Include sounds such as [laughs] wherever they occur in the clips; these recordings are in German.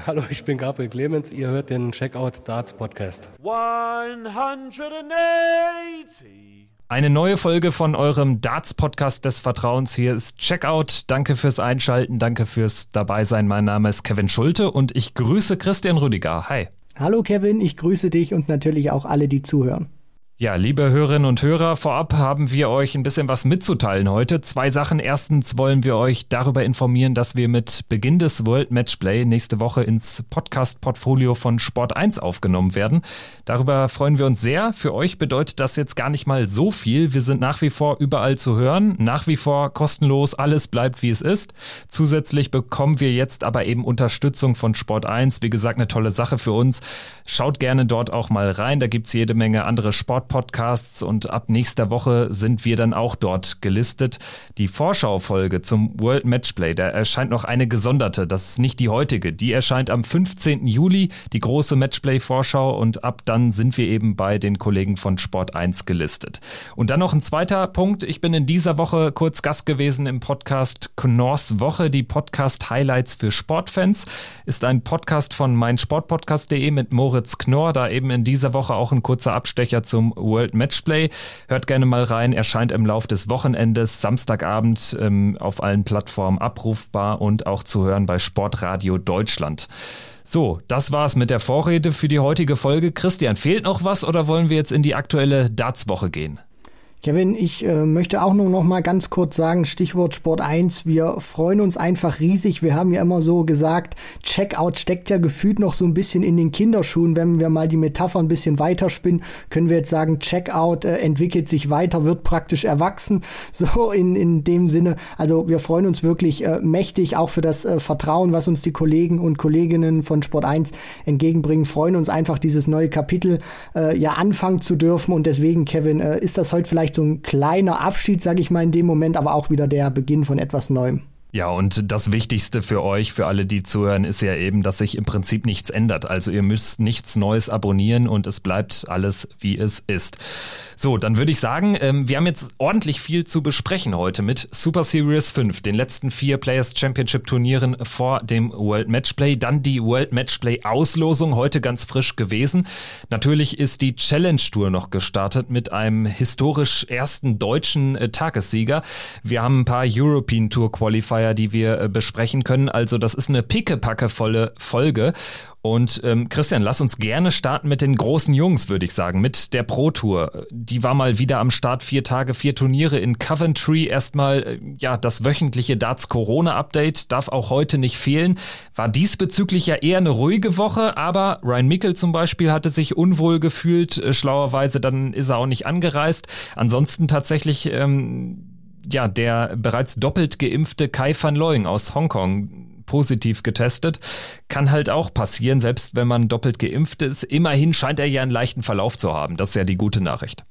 [laughs] Hallo, ich bin Gabriel Clemens. Ihr hört den Checkout Darts Podcast. 180. Eine neue Folge von eurem Darts-Podcast des Vertrauens. Hier ist Checkout. Danke fürs Einschalten, danke fürs Dabeisein. Mein Name ist Kevin Schulte und ich grüße Christian Rüdiger. Hi. Hallo Kevin, ich grüße dich und natürlich auch alle, die zuhören. Ja, liebe Hörerinnen und Hörer, vorab haben wir euch ein bisschen was mitzuteilen heute. Zwei Sachen. Erstens wollen wir euch darüber informieren, dass wir mit Beginn des World Matchplay nächste Woche ins Podcast-Portfolio von Sport 1 aufgenommen werden. Darüber freuen wir uns sehr. Für euch bedeutet das jetzt gar nicht mal so viel. Wir sind nach wie vor überall zu hören, nach wie vor kostenlos. Alles bleibt wie es ist. Zusätzlich bekommen wir jetzt aber eben Unterstützung von Sport 1. Wie gesagt, eine tolle Sache für uns. Schaut gerne dort auch mal rein. Da gibt's jede Menge andere Sport Podcasts und ab nächster Woche sind wir dann auch dort gelistet. Die Vorschaufolge zum World Matchplay, da erscheint noch eine gesonderte, das ist nicht die heutige, die erscheint am 15. Juli, die große Matchplay-Vorschau und ab dann sind wir eben bei den Kollegen von Sport 1 gelistet. Und dann noch ein zweiter Punkt, ich bin in dieser Woche kurz Gast gewesen im Podcast Knorrs Woche, die Podcast-Highlights für Sportfans, ist ein Podcast von meinsportpodcast.de mit Moritz Knorr, da eben in dieser Woche auch ein kurzer Abstecher zum World Matchplay. Hört gerne mal rein, erscheint im Lauf des Wochenendes, Samstagabend ähm, auf allen Plattformen abrufbar und auch zu hören bei Sportradio Deutschland. So, das war's mit der Vorrede für die heutige Folge. Christian, fehlt noch was oder wollen wir jetzt in die aktuelle Darts-Woche gehen? Kevin, ich äh, möchte auch nur noch mal ganz kurz sagen, Stichwort Sport 1, wir freuen uns einfach riesig. Wir haben ja immer so gesagt, Checkout steckt ja gefühlt noch so ein bisschen in den Kinderschuhen. Wenn wir mal die Metapher ein bisschen weiterspinnen, können wir jetzt sagen, Checkout äh, entwickelt sich weiter, wird praktisch erwachsen. [laughs] So in, in dem Sinne. Also wir freuen uns wirklich äh, mächtig auch für das äh, Vertrauen, was uns die Kollegen und Kolleginnen von Sport 1 entgegenbringen. Freuen uns einfach, dieses neue Kapitel äh, ja anfangen zu dürfen. Und deswegen, Kevin, äh, ist das heute vielleicht vielleicht so ein kleiner Abschied, sage ich mal in dem Moment, aber auch wieder der Beginn von etwas Neuem. Ja, und das Wichtigste für euch, für alle, die zuhören, ist ja eben, dass sich im Prinzip nichts ändert. Also ihr müsst nichts Neues abonnieren und es bleibt alles, wie es ist. So, dann würde ich sagen, ähm, wir haben jetzt ordentlich viel zu besprechen heute mit Super Series 5, den letzten vier Players Championship Turnieren vor dem World Matchplay. Dann die World Matchplay Auslosung, heute ganz frisch gewesen. Natürlich ist die Challenge Tour noch gestartet mit einem historisch ersten deutschen äh, Tagessieger. Wir haben ein paar European Tour Qualifier Qualifier, die wir äh, besprechen können. Also das ist eine pickepackevolle Folge. Und ähm, Christian, lass uns gerne starten mit den großen Jungs, würde ich sagen, mit der Pro Tour. Die war mal wieder am Start, vier Tage, vier Turniere in Coventry. Erstmal, äh, ja, das wöchentliche Darts Corona Update darf auch heute nicht fehlen. War diesbezüglich ja eher eine ruhige Woche, aber Ryan Mickel zum Beispiel hatte sich unwohl gefühlt. Äh, schlauerweise, dann ist er auch nicht angereist. Ansonsten tatsächlich, ähm, ja, der bereits doppelt geimpfte Kai van Looying aus Hongkong positiv getestet. Kann halt auch passieren, selbst wenn man doppelt geimpft ist. Immerhin scheint er ja einen leichten Verlauf zu haben. Das ist ja die gute Nachricht.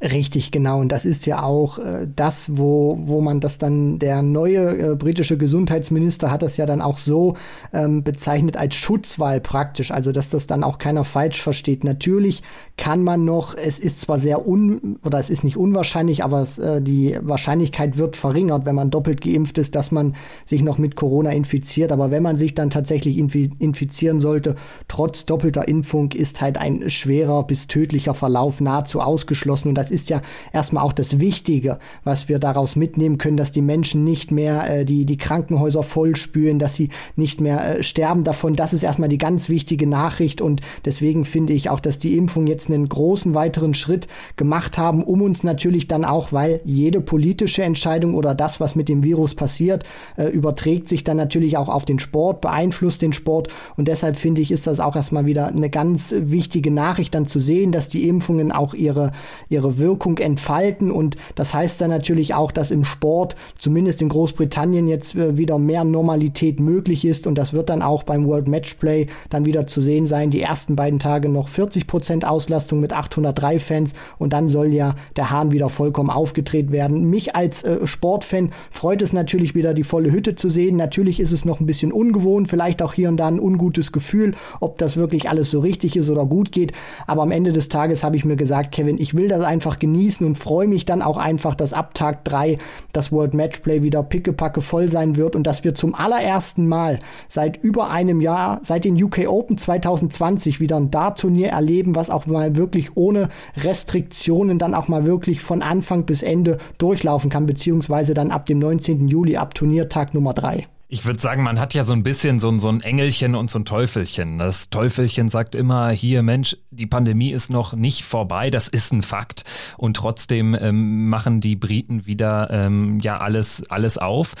Richtig, genau. Und das ist ja auch äh, das, wo, wo man das dann, der neue äh, britische Gesundheitsminister hat das ja dann auch so ähm, bezeichnet als Schutzwahl praktisch. Also, dass das dann auch keiner falsch versteht. Natürlich kann man noch, es ist zwar sehr un, oder es ist nicht unwahrscheinlich, aber es, äh, die Wahrscheinlichkeit wird verringert, wenn man doppelt geimpft ist, dass man sich noch mit Corona infiziert. Aber wenn man sich dann tatsächlich infizieren sollte, trotz doppelter Impfung, ist halt ein schwerer bis tödlicher Verlauf nahezu ausgeschlossen. Und das ist ja erstmal auch das Wichtige, was wir daraus mitnehmen können, dass die Menschen nicht mehr äh, die, die Krankenhäuser vollspülen, dass sie nicht mehr äh, sterben davon. Das ist erstmal die ganz wichtige Nachricht und deswegen finde ich auch, dass die Impfung jetzt einen großen weiteren Schritt gemacht haben, um uns natürlich dann auch, weil jede politische Entscheidung oder das, was mit dem Virus passiert, äh, überträgt sich dann natürlich auch auf den Sport, beeinflusst den Sport und deshalb finde ich, ist das auch erstmal wieder eine ganz wichtige Nachricht dann zu sehen, dass die Impfungen auch ihre, ihre Wirkung entfalten. Und das heißt dann natürlich auch, dass im Sport, zumindest in Großbritannien, jetzt äh, wieder mehr Normalität möglich ist. Und das wird dann auch beim World Matchplay dann wieder zu sehen sein. Die ersten beiden Tage noch 40 Prozent Auslastung mit 803 Fans. Und dann soll ja der Hahn wieder vollkommen aufgedreht werden. Mich als äh, Sportfan freut es natürlich wieder, die volle Hütte zu sehen. Natürlich ist es noch ein bisschen ungewohnt, vielleicht auch hier und da ein ungutes Gefühl, ob das wirklich alles so richtig ist oder gut geht. Aber am Ende des Tages habe ich mir gesagt, Kevin, ich will das einfach einfach genießen und freue mich dann auch einfach, dass ab Tag drei das World Matchplay wieder pickepacke voll sein wird und dass wir zum allerersten Mal seit über einem Jahr, seit den UK Open 2020 wieder ein Dart-Turnier erleben, was auch mal wirklich ohne Restriktionen dann auch mal wirklich von Anfang bis Ende durchlaufen kann, beziehungsweise dann ab dem 19. Juli ab Turniertag Nummer drei. Ich würde sagen, man hat ja so ein bisschen so, so ein Engelchen und so ein Teufelchen. Das Teufelchen sagt immer, hier Mensch, die Pandemie ist noch nicht vorbei, das ist ein Fakt. Und trotzdem ähm, machen die Briten wieder ähm, ja alles, alles auf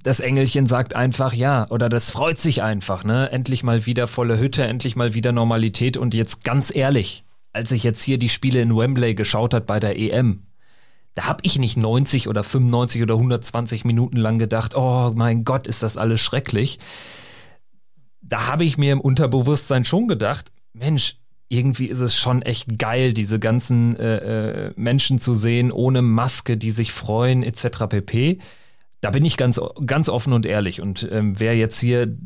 das Engelchen sagt einfach ja oder das freut sich einfach, ne? Endlich mal wieder volle Hütte, endlich mal wieder Normalität und jetzt ganz ehrlich, als ich jetzt hier die Spiele in Wembley geschaut hat bei der EM, da habe ich nicht 90 oder 95 oder 120 Minuten lang gedacht, oh mein Gott, ist das alles schrecklich. Da habe ich mir im Unterbewusstsein schon gedacht, Mensch, irgendwie ist es schon echt geil, diese ganzen äh, äh, Menschen zu sehen ohne Maske, die sich freuen etc. pp. Da bin ich ganz, ganz offen und ehrlich. Und ähm, wer jetzt hier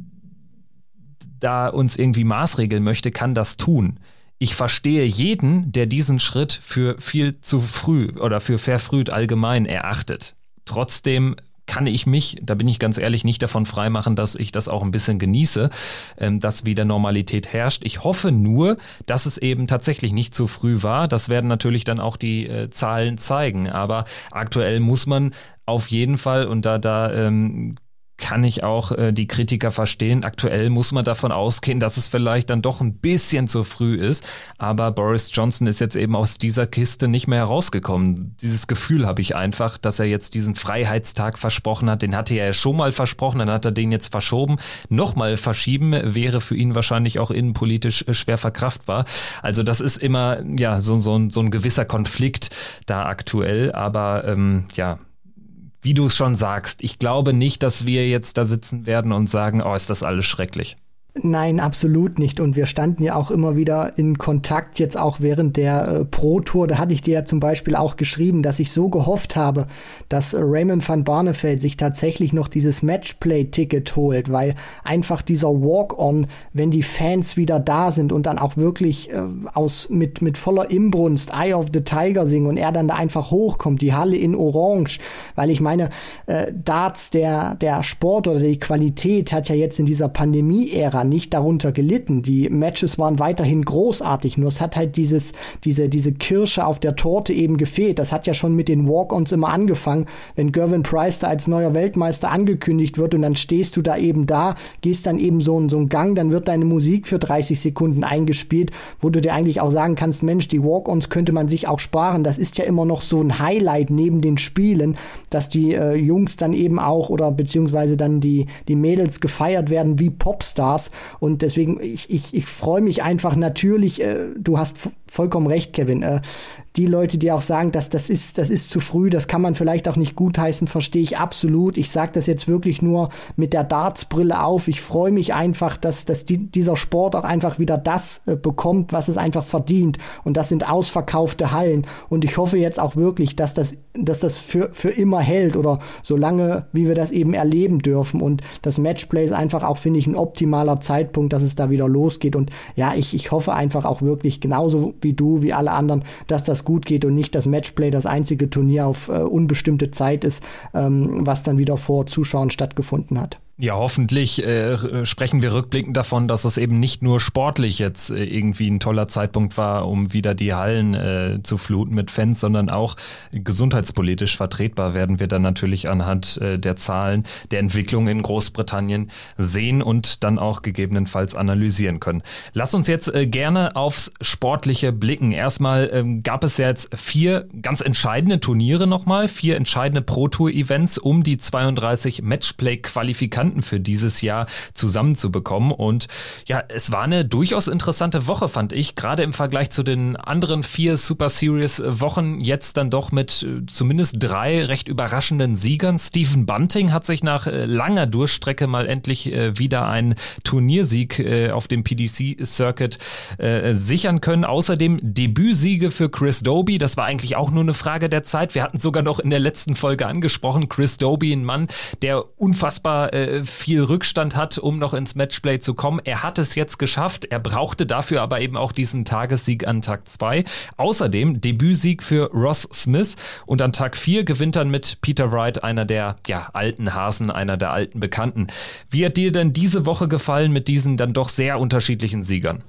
da uns irgendwie maßregeln möchte, kann das tun ich verstehe jeden, der diesen Schritt für viel zu früh oder für verfrüht allgemein erachtet. Trotzdem kann ich mich, da bin ich ganz ehrlich, nicht davon freimachen, dass ich das auch ein bisschen genieße, ähm, dass wieder Normalität herrscht. Ich hoffe nur, dass es eben tatsächlich nicht zu früh war. Das werden natürlich dann auch die äh, Zahlen zeigen. Aber aktuell muss man auf jeden Fall, und da, da ähm, kann ich auch äh, die Kritiker verstehen. Aktuell muss man davon ausgehen, dass es vielleicht dann doch ein bisschen zu früh ist. Aber Boris Johnson ist jetzt eben aus dieser Kiste nicht mehr herausgekommen. Dieses Gefühl habe ich einfach, dass er jetzt diesen Freiheitstag versprochen hat. Den hatte er ja schon mal versprochen, dann hat er den jetzt verschoben. Nochmal verschieben wäre für ihn wahrscheinlich auch innenpolitisch äh, schwer verkraftbar. Also das ist immer ja so, so, so ein gewisser Konflikt da aktuell. Aber ähm, ja, wie du es schon sagst, ich glaube nicht, dass wir jetzt da sitzen werden und sagen, oh, ist das alles schrecklich. Nein, absolut nicht. Und wir standen ja auch immer wieder in Kontakt, jetzt auch während der äh, Pro-Tour. Da hatte ich dir ja zum Beispiel auch geschrieben, dass ich so gehofft habe, dass Raymond van Barneveld sich tatsächlich noch dieses Matchplay-Ticket holt, weil einfach dieser Walk-on, wenn die Fans wieder da sind und dann auch wirklich äh, aus mit, mit voller Imbrunst Eye of the Tiger singen und er dann da einfach hochkommt, die Halle in Orange, weil ich meine, äh, Darts, der, der Sport oder die Qualität hat ja jetzt in dieser Pandemie-Ära nicht darunter gelitten. Die Matches waren weiterhin großartig, nur es hat halt dieses, diese, diese Kirsche auf der Torte eben gefehlt. Das hat ja schon mit den Walk-Ons immer angefangen, wenn Gervin Price da als neuer Weltmeister angekündigt wird und dann stehst du da eben da, gehst dann eben so, so einen Gang, dann wird deine Musik für 30 Sekunden eingespielt, wo du dir eigentlich auch sagen kannst, Mensch, die Walk-Ons könnte man sich auch sparen. Das ist ja immer noch so ein Highlight neben den Spielen, dass die äh, Jungs dann eben auch oder beziehungsweise dann die, die Mädels gefeiert werden wie Popstars. Und deswegen, ich, ich, ich freue mich einfach natürlich, äh, du hast vollkommen recht, Kevin. Äh, die Leute, die auch sagen, dass das ist, das ist zu früh, das kann man vielleicht auch nicht gutheißen, verstehe ich absolut. Ich sage das jetzt wirklich nur mit der Dartsbrille auf. Ich freue mich einfach, dass, dass die, dieser Sport auch einfach wieder das äh, bekommt, was es einfach verdient. Und das sind ausverkaufte Hallen. Und ich hoffe jetzt auch wirklich, dass das, dass das für, für immer hält oder so lange, wie wir das eben erleben dürfen. Und das Matchplay ist einfach auch, finde ich, ein optimaler Zeitpunkt, dass es da wieder losgeht. Und ja, ich, ich hoffe einfach auch wirklich genauso wie du, wie alle anderen, dass das gut geht und nicht das Matchplay das einzige Turnier auf äh, unbestimmte Zeit ist, ähm, was dann wieder vor Zuschauern stattgefunden hat. Ja, hoffentlich äh, sprechen wir rückblickend davon, dass es eben nicht nur sportlich jetzt äh, irgendwie ein toller Zeitpunkt war, um wieder die Hallen äh, zu fluten mit Fans, sondern auch gesundheitspolitisch vertretbar werden wir dann natürlich anhand äh, der Zahlen der Entwicklung in Großbritannien sehen und dann auch gegebenenfalls analysieren können. Lass uns jetzt äh, gerne aufs Sportliche blicken. Erstmal ähm, gab es ja jetzt vier ganz entscheidende Turniere nochmal, vier entscheidende Pro-Tour-Events um die 32 Matchplay-Qualifikanten Kandidaten für dieses Jahr zusammenzubekommen. Und ja, es war eine durchaus interessante Woche, fand ich, gerade im Vergleich zu den anderen vier Super Series Wochen. Jetzt dann doch mit äh, zumindest drei recht überraschenden Siegern. Stephen Bunting hat sich nach äh, langer Durchstrecke mal endlich äh, wieder einen Turniersieg auf dem PDC-Circuit sichern können. Außerdem Debütsiege für Chris Doby. Das war eigentlich auch nur eine Frage der Zeit. Wir hatten sogar noch in der letzten Folge angesprochen, Chris Doby, ein Mann, der unfassbar viel Rückstand hat, um noch ins Matchplay zu kommen. Er hat es jetzt geschafft. Er brauchte dafür aber eben auch diesen Tagessieg an Tag 2. Außerdem Debütsieg für Ross Smith und an Tag 4 gewinnt dann mit Peter Wright einer der ja, alten Hasen, einer der alten Bekannten. Wie hat dir denn diese Woche gefallen mit diesen dann doch sehr unterschiedlichen Siegern?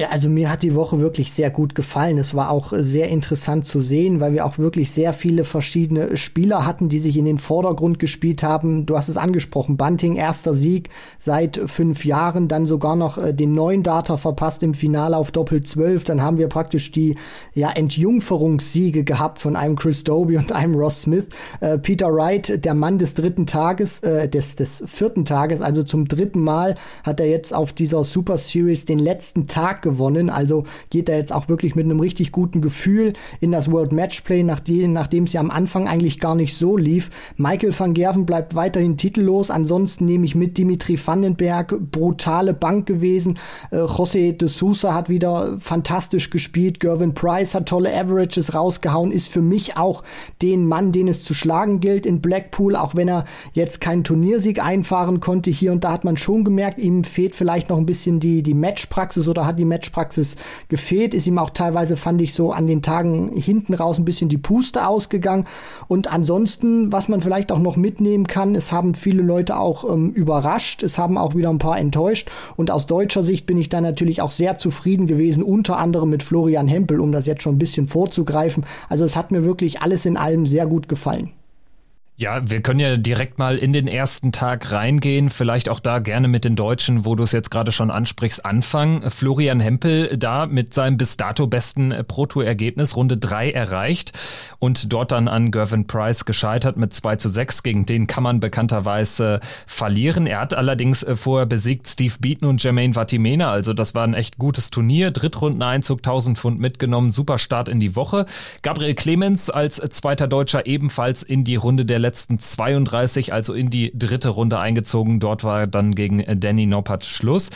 Ja, also mir hat die Woche wirklich sehr gut gefallen. Es war auch sehr interessant zu sehen, weil wir auch wirklich sehr viele verschiedene Spieler hatten, die sich in den Vordergrund gespielt haben. Du hast es angesprochen, Bunting erster Sieg seit fünf Jahren, dann sogar noch äh, den neuen Data verpasst im Finale auf Doppel 12. Dann haben wir praktisch die ja, Entjungferungssiege gehabt von einem Chris Doby und einem Ross Smith. Äh, Peter Wright, der Mann des dritten Tages, äh, des, des vierten Tages, also zum dritten Mal hat er jetzt auf dieser Super Series den letzten Tag gewonnen. Also geht er jetzt auch wirklich mit einem richtig guten Gefühl in das World Matchplay, nachdem, nachdem es ja am Anfang eigentlich gar nicht so lief. Michael van Gerven bleibt weiterhin titellos. Ansonsten nehme ich mit Dimitri Vandenberg, brutale Bank gewesen. Äh, José de Sousa hat wieder fantastisch gespielt. Gervin Price hat tolle Averages rausgehauen, ist für mich auch den Mann, den es zu schlagen gilt in Blackpool, auch wenn er jetzt keinen Turniersieg einfahren konnte. Hier und da hat man schon gemerkt, ihm fehlt vielleicht noch ein bisschen die, die Matchpraxis oder hat die Matchpraxis gefehlt. Ist ihm auch teilweise, fand ich so, an den Tagen hinten raus ein bisschen die Puste ausgegangen. Und ansonsten, was man vielleicht auch noch mitnehmen kann, es haben viele Leute auch ähm, überrascht. Es haben auch wieder ein paar enttäuscht. Und aus deutscher Sicht bin ich da natürlich auch sehr zufrieden gewesen, unter anderem mit Florian Hempel, um das jetzt schon ein bisschen vorzugreifen. Also es hat mir wirklich alles in allem sehr gut gefallen. Ja, wir können ja direkt mal in den ersten Tag reingehen. Vielleicht auch da gerne mit den Deutschen, wo du es jetzt gerade schon ansprichst, anfangen. Florian Hempel da mit seinem bis dato besten Pro-Tour-Ergebnis Runde 3 erreicht und dort dann an Gervin Price gescheitert mit 2 zu 6. Gegen den kann man bekannterweise verlieren. Er hat allerdings vorher besiegt Steve Beaton und Jermaine Vatimena. Also das war ein echt gutes Turnier. Drittrundeneinzug, 1000 Pfund mitgenommen. Super Start in die Woche. Gabriel Clemens als zweiter Deutscher ebenfalls in die Runde der 32, also in die dritte Runde eingezogen. Dort war dann gegen Danny Noppert Schluss.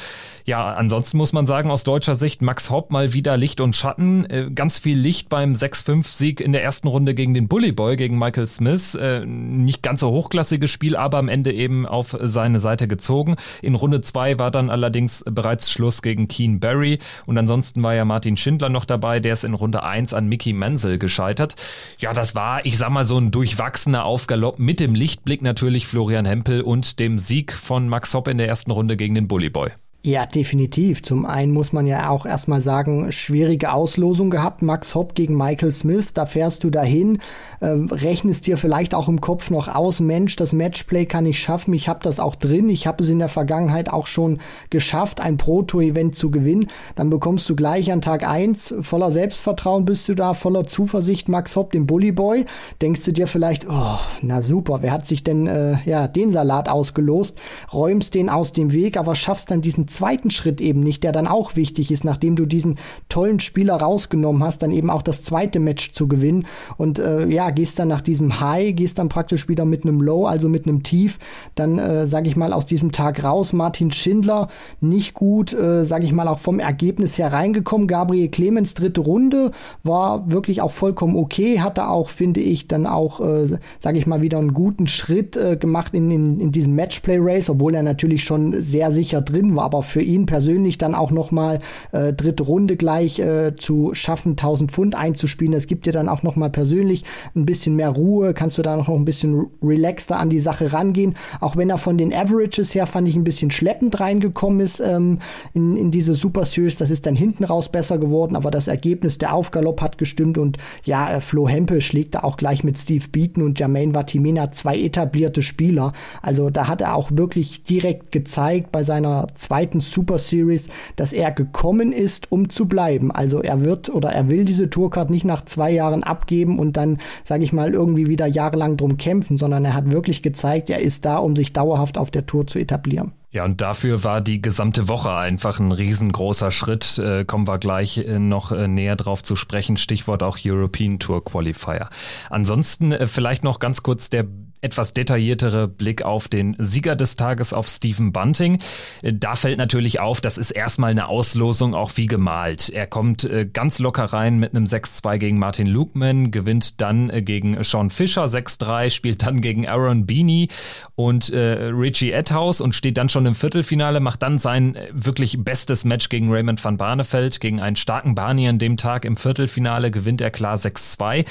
Ja, ansonsten muss man sagen, aus deutscher Sicht Max Hopp mal wieder Licht und Schatten. Äh, ganz viel Licht beim 6-5-Sieg in der ersten Runde gegen den Bully Boy, gegen Michael Smith. Äh, nicht ganz so hochklassiges Spiel, aber am Ende eben auf seine Seite gezogen. In Runde 2 war dann allerdings bereits Schluss gegen Keen Barry. Und ansonsten war ja Martin Schindler noch dabei, der ist in Runde 1 an Mickey Menzel gescheitert. Ja, das war, ich sag mal, so ein durchwachsener Aufgalopp Galopp mit dem Lichtblick natürlich Florian Hempel und dem Sieg von Max Hopp in der ersten Runde gegen den Bully Boy. Ja, definitiv. Zum einen muss man ja auch erstmal sagen, schwierige Auslosung gehabt. Max Hopp gegen Michael Smith, da fährst du dahin, äh, rechnest dir vielleicht auch im Kopf noch aus, Mensch, das Matchplay kann ich schaffen, ich habe das auch drin, ich habe es in der Vergangenheit auch schon geschafft, ein Pro-Tour-Event zu gewinnen. Dann bekommst du gleich an Tag eins voller Selbstvertrauen bist du da, voller Zuversicht, Max Hopp, den Bully Boy. Denkst du dir vielleicht, oh, na super, wer hat sich denn äh, ja den Salat ausgelost? Räumst den aus dem Weg, aber schaffst dann diesen zweiten Schritt eben nicht, der dann auch wichtig ist, nachdem du diesen tollen Spieler rausgenommen hast, dann eben auch das zweite Match zu gewinnen. Und äh, ja, gehst dann nach diesem High, gehst dann praktisch wieder mit einem Low, also mit einem Tief, dann äh, sage ich mal aus diesem Tag raus. Martin Schindler nicht gut, äh, sage ich mal auch vom Ergebnis her reingekommen. Gabriel Clemens dritte Runde war wirklich auch vollkommen okay, hatte auch, finde ich, dann auch, äh, sage ich mal, wieder einen guten Schritt äh, gemacht in, in, in diesem Matchplay Race, obwohl er natürlich schon sehr sicher drin war, aber für ihn persönlich dann auch nochmal äh, dritte Runde gleich äh, zu schaffen, 1000 Pfund einzuspielen. Das gibt dir dann auch nochmal persönlich ein bisschen mehr Ruhe, kannst du da noch ein bisschen relaxter an die Sache rangehen. Auch wenn er von den Averages her, fand ich, ein bisschen schleppend reingekommen ist ähm, in, in diese Super Series. Das ist dann hinten raus besser geworden, aber das Ergebnis, der Aufgalopp hat gestimmt und ja, äh, Flo Hempel schlägt da auch gleich mit Steve Beaton und Jermaine Vatimena zwei etablierte Spieler. Also da hat er auch wirklich direkt gezeigt bei seiner zweiten zweiten Super Series, dass er gekommen ist, um zu bleiben. Also er wird oder er will diese Tourcard nicht nach zwei Jahren abgeben und dann, sage ich mal, irgendwie wieder jahrelang drum kämpfen, sondern er hat wirklich gezeigt, er ist da, um sich dauerhaft auf der Tour zu etablieren. Ja, und dafür war die gesamte Woche einfach ein riesengroßer Schritt. Äh, kommen wir gleich äh, noch äh, näher drauf zu sprechen. Stichwort auch European Tour Qualifier. Ansonsten äh, vielleicht noch ganz kurz der etwas detailliertere Blick auf den Sieger des Tages, auf Stephen Bunting. Da fällt natürlich auf, das ist erstmal eine Auslosung, auch wie gemalt. Er kommt äh, ganz locker rein mit einem 6-2 gegen Martin Lukeman, gewinnt dann äh, gegen Sean Fischer 6-3, spielt dann gegen Aaron Beanie und äh, Richie Etthaus und steht dann schon im Viertelfinale, macht dann sein wirklich bestes Match gegen Raymond van Barneveld, gegen einen starken Barney an dem Tag im Viertelfinale, gewinnt er klar 6-2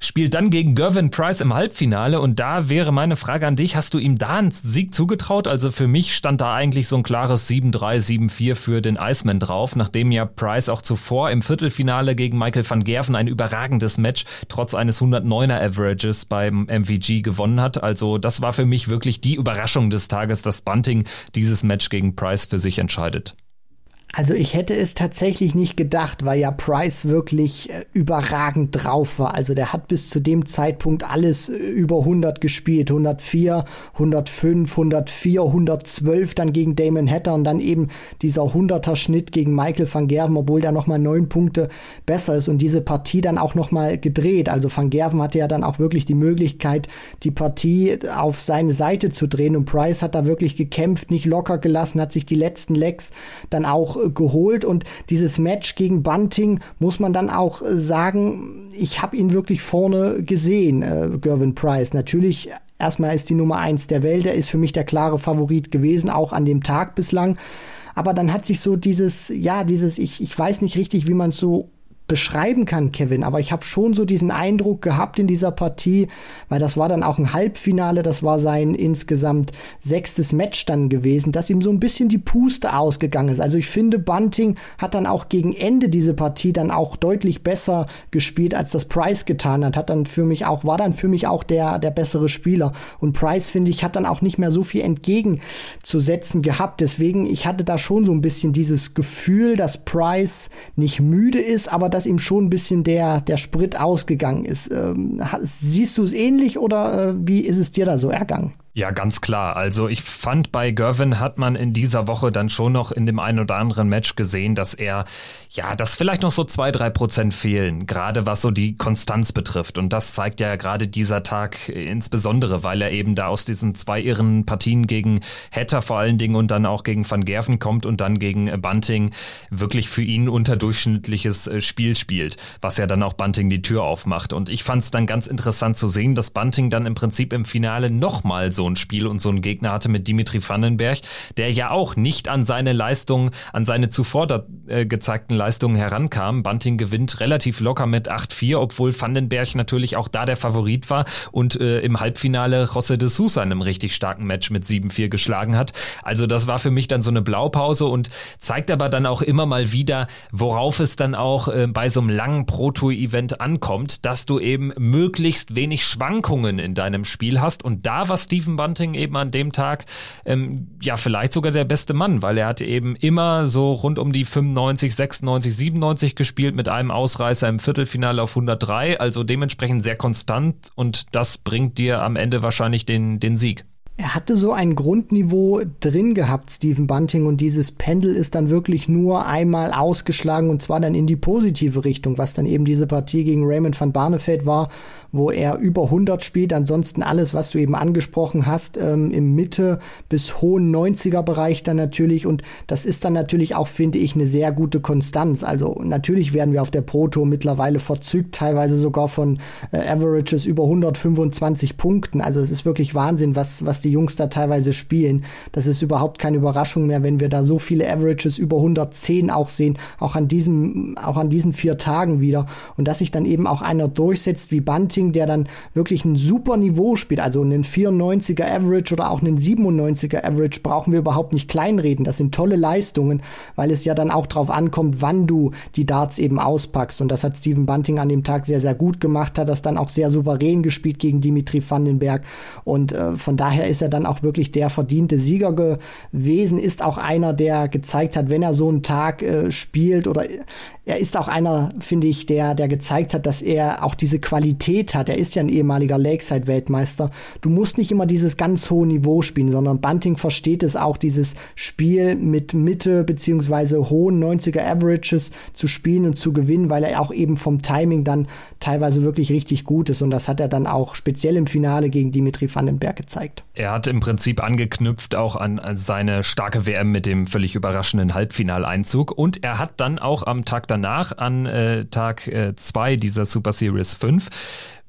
spielt dann gegen Gervin Price im Halbfinale und da wäre meine Frage an dich, hast du ihm da einen Sieg zugetraut? Also für mich stand da eigentlich so ein klares 7-3, 7-4 für den Iceman drauf, nachdem ja Price auch zuvor im Viertelfinale gegen Michael van Gerven ein überragendes Match trotz eines 109er Averages beim MVG gewonnen hat. Also das war für mich wirklich die Überraschung des Tages, dass Bunting dieses Match gegen Price für sich entscheidet. Also ich hätte es tatsächlich nicht gedacht, weil ja Price wirklich äh, überragend drauf war. Also der hat bis zu dem Zeitpunkt alles äh, über 100 gespielt. 104, 105, 104, 112 dann gegen Damon Hatter und dann eben dieser 100er Schnitt gegen Michael van Gerven, obwohl der nochmal neun Punkte besser ist und diese Partie dann auch nochmal gedreht. Also van Gerven hatte ja dann auch wirklich die Möglichkeit, die Partie auf seine Seite zu drehen und Price hat da wirklich gekämpft, nicht locker gelassen, hat sich die letzten Legs dann auch geholt und dieses Match gegen Bunting muss man dann auch sagen, ich habe ihn wirklich vorne gesehen, äh, Gervin Price. Natürlich erstmal ist die Nummer eins der Welt, er ist für mich der klare Favorit gewesen, auch an dem Tag bislang. Aber dann hat sich so dieses, ja, dieses, ich, ich weiß nicht richtig, wie man es so beschreiben kann, Kevin, aber ich habe schon so diesen Eindruck gehabt in dieser Partie, weil das war dann auch ein Halbfinale, das war sein insgesamt sechstes Match dann gewesen, dass ihm so ein bisschen die Puste ausgegangen ist. Also ich finde, Bunting hat dann auch gegen Ende diese Partie dann auch deutlich besser gespielt, als das Price getan hat. Hat dann für mich auch, war dann für mich auch der, der bessere Spieler. Und Price, finde ich, hat dann auch nicht mehr so viel entgegenzusetzen gehabt. Deswegen, ich hatte da schon so ein bisschen dieses Gefühl, dass Price nicht müde ist, aber dass dass ihm schon ein bisschen der, der Sprit ausgegangen ist. Ähm, siehst du es ähnlich oder äh, wie ist es dir da so ergangen? Ja, ganz klar. Also ich fand bei Gervin hat man in dieser Woche dann schon noch in dem einen oder anderen Match gesehen, dass er, ja, dass vielleicht noch so zwei, drei Prozent fehlen, gerade was so die Konstanz betrifft. Und das zeigt ja gerade dieser Tag insbesondere, weil er eben da aus diesen zwei irren Partien gegen Hatter vor allen Dingen und dann auch gegen Van Gerven kommt und dann gegen Bunting wirklich für ihn unterdurchschnittliches äh, Spiel spielt, was ja dann auch Bunting die Tür aufmacht. Und ich fand es dann ganz interessant zu sehen, dass Bunting dann im Prinzip im Finale nochmal so so ein Spiel und so einen Gegner hatte mit Dimitri Vandenberg, der ja auch nicht an seine Leistungen, an seine zuvor da, äh, gezeigten Leistungen herankam. Bunting gewinnt relativ locker mit 8-4, obwohl Vandenberg natürlich auch da der Favorit war und äh, im Halbfinale José de Sousa in einem richtig starken Match mit 7-4 geschlagen hat. Also das war für mich dann so eine Blaupause und zeigt aber dann auch immer mal wieder, worauf es dann auch äh, bei so einem langen Pro-Tour-Event ankommt, dass du eben möglichst wenig Schwankungen in deinem Spiel hast und da war Stephen Stephen Bunting eben an dem Tag ähm, ja vielleicht sogar der beste Mann, weil er hat eben immer so rund um die 95, 96, 97 gespielt mit einem Ausreißer im Viertelfinale auf 103, also dementsprechend sehr konstant und das bringt dir am Ende wahrscheinlich den, den Sieg. Er hatte so ein Grundniveau drin gehabt, Stephen Bunting, und dieses Pendel ist dann wirklich nur einmal ausgeschlagen und zwar dann in die positive Richtung, was dann eben diese Partie gegen Raymond van Barneveld war, wo er über 100 spielt. Ansonsten alles, was du eben angesprochen hast, ähm, im Mitte bis hohen 90er Bereich dann natürlich. Und das ist dann natürlich auch, finde ich, eine sehr gute Konstanz. Also natürlich werden wir auf der Pro Tour mittlerweile verzückt, teilweise sogar von äh, Averages über 125 Punkten. Also es ist wirklich Wahnsinn, was, was die Jungs da teilweise spielen. Das ist überhaupt keine Überraschung mehr, wenn wir da so viele Averages über 110 auch sehen, auch an diesem, auch an diesen vier Tagen wieder. Und dass sich dann eben auch einer durchsetzt wie Bunting, der dann wirklich ein super Niveau spielt, also einen 94er Average oder auch einen 97er Average brauchen wir überhaupt nicht kleinreden. Das sind tolle Leistungen, weil es ja dann auch drauf ankommt, wann du die Darts eben auspackst. Und das hat Steven Bunting an dem Tag sehr, sehr gut gemacht, hat das dann auch sehr souverän gespielt gegen Dimitri Vandenberg. Und äh, von daher ist er dann auch wirklich der verdiente Sieger gewesen, ist auch einer, der gezeigt hat, wenn er so einen Tag äh, spielt oder er ist auch einer, finde ich, der, der gezeigt hat, dass er auch diese Qualität hat. Er ist ja ein ehemaliger Lakeside-Weltmeister. Du musst nicht immer dieses ganz hohe Niveau spielen, sondern Bunting versteht es auch, dieses Spiel mit Mitte beziehungsweise hohen 90er Averages zu spielen und zu gewinnen, weil er auch eben vom Timing dann teilweise wirklich richtig gut ist. Und das hat er dann auch speziell im Finale gegen Dimitri Vandenberg gezeigt. Er hat im Prinzip angeknüpft auch an seine starke WM mit dem völlig überraschenden Halbfinaleinzug. Und er hat dann auch am Tag danach, an äh, Tag 2 äh, dieser Super Series 5,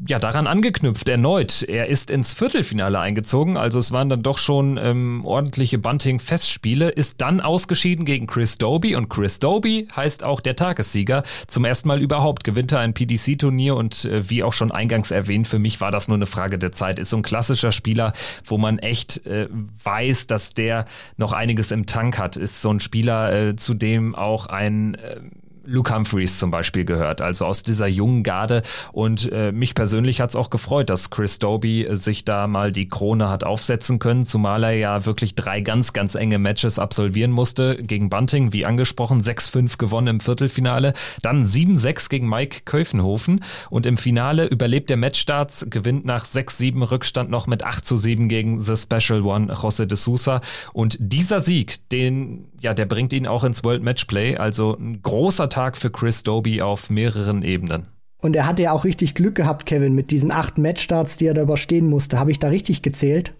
ja, daran angeknüpft, erneut. Er ist ins Viertelfinale eingezogen, also es waren dann doch schon ähm, ordentliche Bunting-Festspiele, ist dann ausgeschieden gegen Chris Doby und Chris Doby heißt auch der Tagessieger. Zum ersten Mal überhaupt gewinnt er ein PDC-Turnier und äh, wie auch schon eingangs erwähnt, für mich war das nur eine Frage der Zeit. Ist so ein klassischer Spieler, wo man echt äh, weiß, dass der noch einiges im Tank hat. Ist so ein Spieler, äh, zu dem auch ein äh, Luke Humphreys zum Beispiel gehört, also aus dieser jungen Garde. Und äh, mich persönlich hat es auch gefreut, dass Chris Doby äh, sich da mal die Krone hat aufsetzen können, zumal er ja wirklich drei ganz, ganz enge Matches absolvieren musste. Gegen Bunting, wie angesprochen, 6-5 gewonnen im Viertelfinale, dann 7-6 gegen Mike Köfenhofen und im Finale überlebt der Matchstarts, gewinnt nach 6-7 Rückstand noch mit 8 7 gegen The Special One José de Sousa. Und dieser Sieg, den, ja, der bringt ihn auch ins World Matchplay, also ein großer Tag für Chris Doby auf mehreren Ebenen. Und er hatte ja auch richtig Glück gehabt, Kevin, mit diesen acht Matchstarts, die er da überstehen musste. Habe ich da richtig gezählt?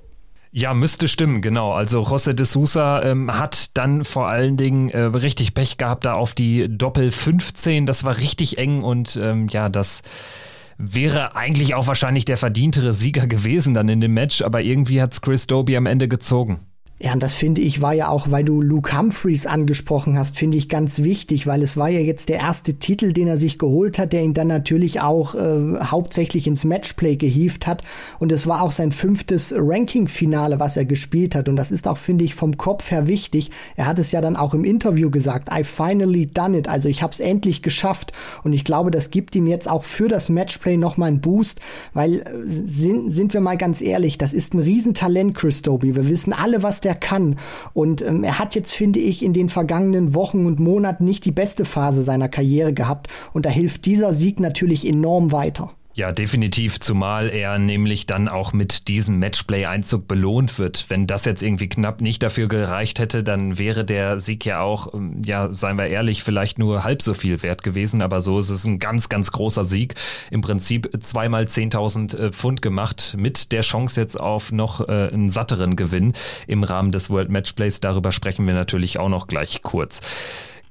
Ja, müsste stimmen, genau. Also José de Sousa ähm, hat dann vor allen Dingen äh, richtig Pech gehabt da auf die Doppel 15. Das war richtig eng und ähm, ja, das wäre eigentlich auch wahrscheinlich der verdientere Sieger gewesen dann in dem Match, aber irgendwie hat es Chris Doby am Ende gezogen. Ja, und das finde ich war ja auch, weil du Luke Humphreys angesprochen hast, finde ich ganz wichtig, weil es war ja jetzt der erste Titel, den er sich geholt hat, der ihn dann natürlich auch äh, hauptsächlich ins Matchplay gehievt hat. Und es war auch sein fünftes Ranking-Finale, was er gespielt hat. Und das ist auch, finde ich, vom Kopf her wichtig. Er hat es ja dann auch im Interview gesagt, I finally done it. Also ich habe es endlich geschafft. Und ich glaube, das gibt ihm jetzt auch für das Matchplay nochmal einen Boost, weil äh, sind, sind wir mal ganz ehrlich, das ist ein Riesentalent, Chris Doby. Wir wissen alle, was der er kann. Und ähm, er hat jetzt, finde ich, in den vergangenen Wochen und Monaten nicht die beste Phase seiner Karriere gehabt. Und da hilft dieser Sieg natürlich enorm weiter. Ja, definitiv, zumal er nämlich dann auch mit diesem Matchplay-Einzug belohnt wird. Wenn das jetzt irgendwie knapp nicht dafür gereicht hätte, dann wäre der Sieg ja auch, ähm, ja, seien wir ehrlich, vielleicht nur halb so viel wert gewesen. Aber so ist es ein ganz, ganz großer Sieg. Im Prinzip zweimal 10.000 äh, Pfund gemacht mit der Chance jetzt auf noch äh, einen satteren Gewinn im Rahmen des World Matchplays. Darüber sprechen wir natürlich auch noch gleich kurz.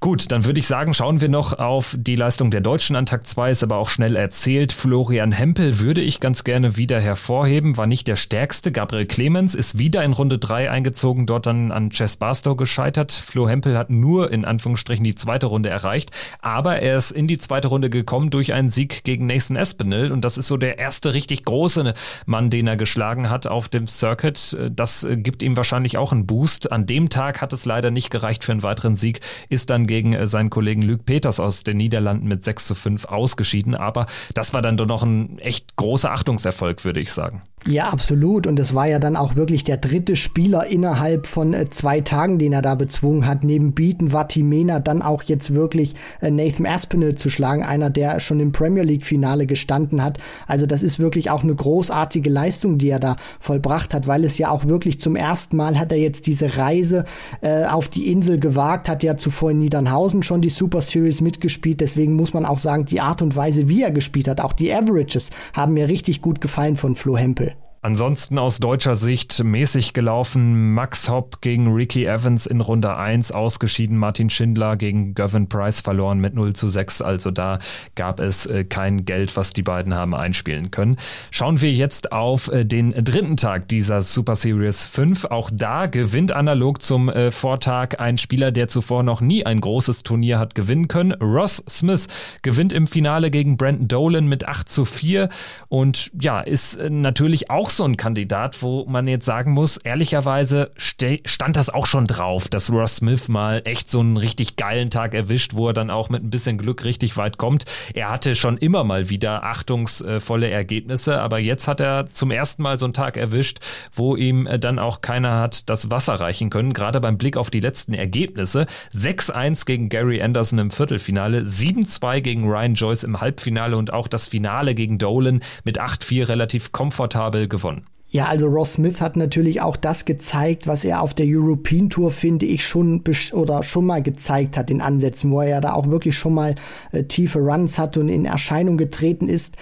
Gut, dann würde ich sagen, schauen wir noch auf die Leistung der Deutschen an Tag 2, ist aber auch schnell erzählt. Florian Hempel würde ich ganz gerne wieder hervorheben, war nicht der stärkste. Gabriel Clemens ist wieder in Runde 3 eingezogen, dort dann an Chess Barstow gescheitert. Flo Hempel hat nur in Anführungsstrichen die zweite Runde erreicht, aber er ist in die zweite Runde gekommen durch einen Sieg gegen Nathan Espinel und das ist so der erste richtig große Mann, den er geschlagen hat auf dem Circuit. Das gibt ihm wahrscheinlich auch einen Boost. An dem Tag hat es leider nicht gereicht für einen weiteren Sieg, ist dann gegen äh, seinen Kollegen Luc Peters aus den Niederlanden mit 6 zu 5 ausgeschieden. Aber das war dann doch noch ein echt großer Achtungserfolg, würde ich sagen. Ja, absolut. Und es war ja dann auch wirklich der dritte Spieler innerhalb von äh, zwei Tagen, den er da bezwungen hat. Neben Beaton Vatimena dann auch jetzt wirklich äh, Nathan Aspinall zu schlagen, einer, der schon im Premier League Finale gestanden hat. Also das ist wirklich auch eine großartige Leistung, die er da vollbracht hat, weil es ja auch wirklich zum ersten Mal hat er jetzt diese Reise äh, auf die Insel gewagt, hat ja zuvor in Niedernhausen schon die Super Series mitgespielt. Deswegen muss man auch sagen, die Art und Weise, wie er gespielt hat, auch die Averages haben mir richtig gut gefallen von Flo Hempel. Ansonsten aus deutscher Sicht mäßig gelaufen. Max Hopp gegen Ricky Evans in Runde 1 ausgeschieden. Martin Schindler gegen Gavin Price verloren mit 0 zu 6. Also da gab es äh, kein Geld, was die beiden haben einspielen können. Schauen wir jetzt auf äh, den dritten Tag dieser Super Series 5. Auch da gewinnt analog zum äh, Vortag ein Spieler, der zuvor noch nie ein großes Turnier hat gewinnen können. Ross Smith gewinnt im Finale gegen Brandon Dolan mit 8 zu 4 und ja, ist natürlich auch auch so ein Kandidat, wo man jetzt sagen muss, ehrlicherweise stand das auch schon drauf, dass Ross Smith mal echt so einen richtig geilen Tag erwischt, wo er dann auch mit ein bisschen Glück richtig weit kommt. Er hatte schon immer mal wieder achtungsvolle Ergebnisse, aber jetzt hat er zum ersten Mal so einen Tag erwischt, wo ihm dann auch keiner hat das Wasser reichen können. Gerade beim Blick auf die letzten Ergebnisse. 6-1 gegen Gary Anderson im Viertelfinale, 7-2 gegen Ryan Joyce im Halbfinale und auch das Finale gegen Dolan mit 8-4 relativ komfortabel gewonnen von. Ja, also Ross Smith hat natürlich auch das gezeigt, was er auf der European Tour, finde ich, schon oder schon mal gezeigt hat in Ansätzen, wo er ja da auch wirklich schon mal äh, tiefe Runs hat und in Erscheinung getreten ist.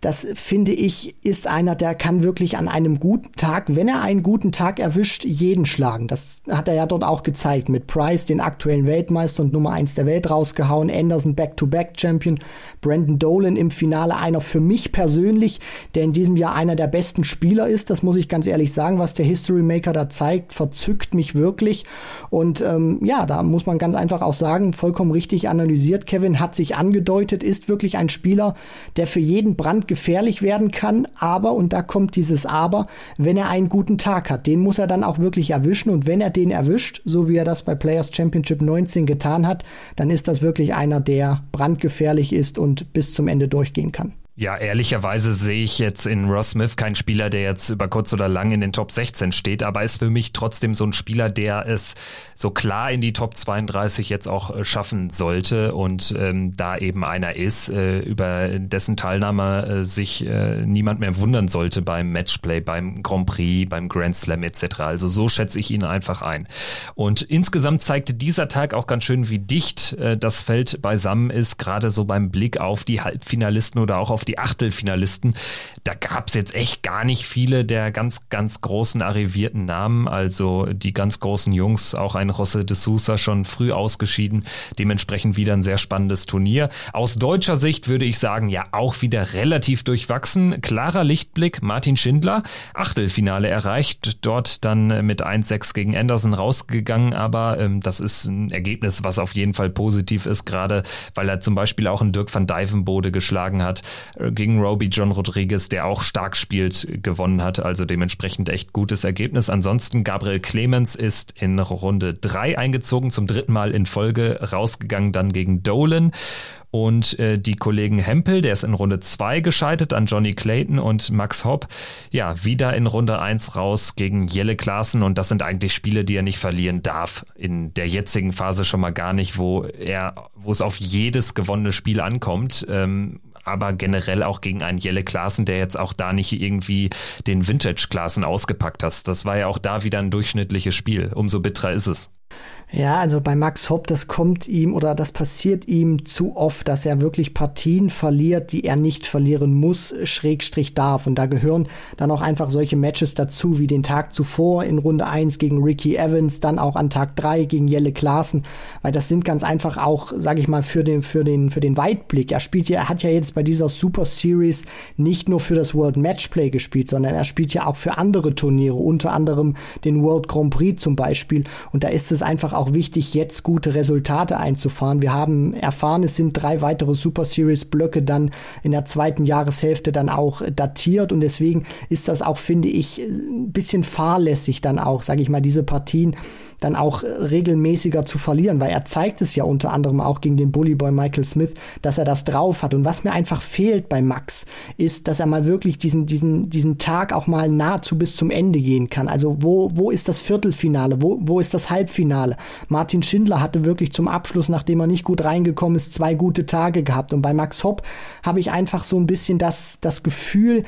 Das finde ich, ist einer, der kann wirklich an einem guten Tag, wenn er einen guten Tag erwischt, jeden schlagen. Das hat er ja dort auch gezeigt. Mit Price, den aktuellen Weltmeister und Nummer eins der Welt rausgehauen, Anderson Back-to-Back-Champion, Brandon Dolan im Finale einer für mich persönlich, der in diesem Jahr einer der besten Spieler ist. Das muss ich ganz ehrlich sagen, was der History Maker da zeigt, verzückt mich wirklich. Und ähm, ja, da muss man ganz einfach auch sagen, vollkommen richtig analysiert. Kevin hat sich angedeutet, ist wirklich ein Spieler, der für jeden Brand gefährlich werden kann. Aber, und da kommt dieses Aber, wenn er einen guten Tag hat, den muss er dann auch wirklich erwischen. Und wenn er den erwischt, so wie er das bei Players Championship 19 getan hat, dann ist das wirklich einer, der brandgefährlich ist und bis zum Ende durchgehen kann. Ja, ehrlicherweise sehe ich jetzt in Ross Smith keinen Spieler, der jetzt über kurz oder lang in den Top 16 steht, aber ist für mich trotzdem so ein Spieler, der es so klar in die Top 32 jetzt auch äh, schaffen sollte und ähm, da eben einer ist, äh, über dessen Teilnahme äh, sich äh, niemand mehr wundern sollte beim Matchplay, beim Grand Prix, beim Grand Slam etc. Also so schätze ich ihn einfach ein. Und insgesamt zeigte dieser Tag auch ganz schön, wie dicht äh, das Feld beisammen ist, gerade so beim Blick auf die Halbfinalisten oder auch auf die Achtelfinalisten. Da gab es jetzt echt gar nicht viele der ganz, ganz großen arrivierten Namen. Also die ganz großen Jungs, auch ein José de Sousa schon früh ausgeschieden. Dementsprechend wieder ein sehr spannendes Turnier. Aus deutscher Sicht würde ich sagen, ja, auch wieder relativ durchwachsen. Klarer Lichtblick, Martin Schindler, Achtelfinale erreicht, dort dann mit 1-6 gegen Anderson rausgegangen, aber ähm, das ist ein Ergebnis, was auf jeden Fall positiv ist, gerade weil er zum Beispiel auch einen Dirk van Dijvenbode geschlagen hat. Gegen Roby John Rodriguez, der auch stark spielt, gewonnen hat. Also dementsprechend echt gutes Ergebnis. Ansonsten Gabriel Clemens ist in Runde 3 eingezogen, zum dritten Mal in Folge rausgegangen, dann gegen Dolan. Und äh, die Kollegen Hempel, der ist in Runde 2 gescheitert an Johnny Clayton und Max Hopp, ja, wieder in Runde 1 raus gegen Jelle Klaassen. Und das sind eigentlich Spiele, die er nicht verlieren darf. In der jetzigen Phase schon mal gar nicht, wo er, wo es auf jedes gewonnene Spiel ankommt. Ähm, aber generell auch gegen einen Jelle Klaassen, der jetzt auch da nicht irgendwie den Vintage Klaassen ausgepackt hast. Das war ja auch da wieder ein durchschnittliches Spiel. Umso bitterer ist es. Ja, also bei Max Hopp, das kommt ihm oder das passiert ihm zu oft, dass er wirklich Partien verliert, die er nicht verlieren muss, schrägstrich darf. Und da gehören dann auch einfach solche Matches dazu, wie den Tag zuvor in Runde 1 gegen Ricky Evans, dann auch an Tag 3 gegen Jelle Klaassen, weil das sind ganz einfach auch, sage ich mal, für den, für den, für den Weitblick. Er spielt ja, er hat ja jetzt bei dieser Super Series nicht nur für das World Matchplay gespielt, sondern er spielt ja auch für andere Turniere, unter anderem den World Grand Prix zum Beispiel. Und da ist es einfach auch wichtig, jetzt gute Resultate einzufahren. Wir haben erfahren, es sind drei weitere Super Series Blöcke dann in der zweiten Jahreshälfte dann auch datiert und deswegen ist das auch, finde ich, ein bisschen fahrlässig dann auch, sage ich mal, diese Partien dann auch regelmäßiger zu verlieren, weil er zeigt es ja unter anderem auch gegen den Bullyboy Michael Smith, dass er das drauf hat. Und was mir einfach fehlt bei Max, ist, dass er mal wirklich diesen, diesen, diesen Tag auch mal nahezu bis zum Ende gehen kann. Also wo, wo ist das Viertelfinale? Wo, wo ist das Halbfinale? Martin Schindler hatte wirklich zum Abschluss, nachdem er nicht gut reingekommen ist, zwei gute Tage gehabt. Und bei Max Hopp habe ich einfach so ein bisschen das, das Gefühl, äh,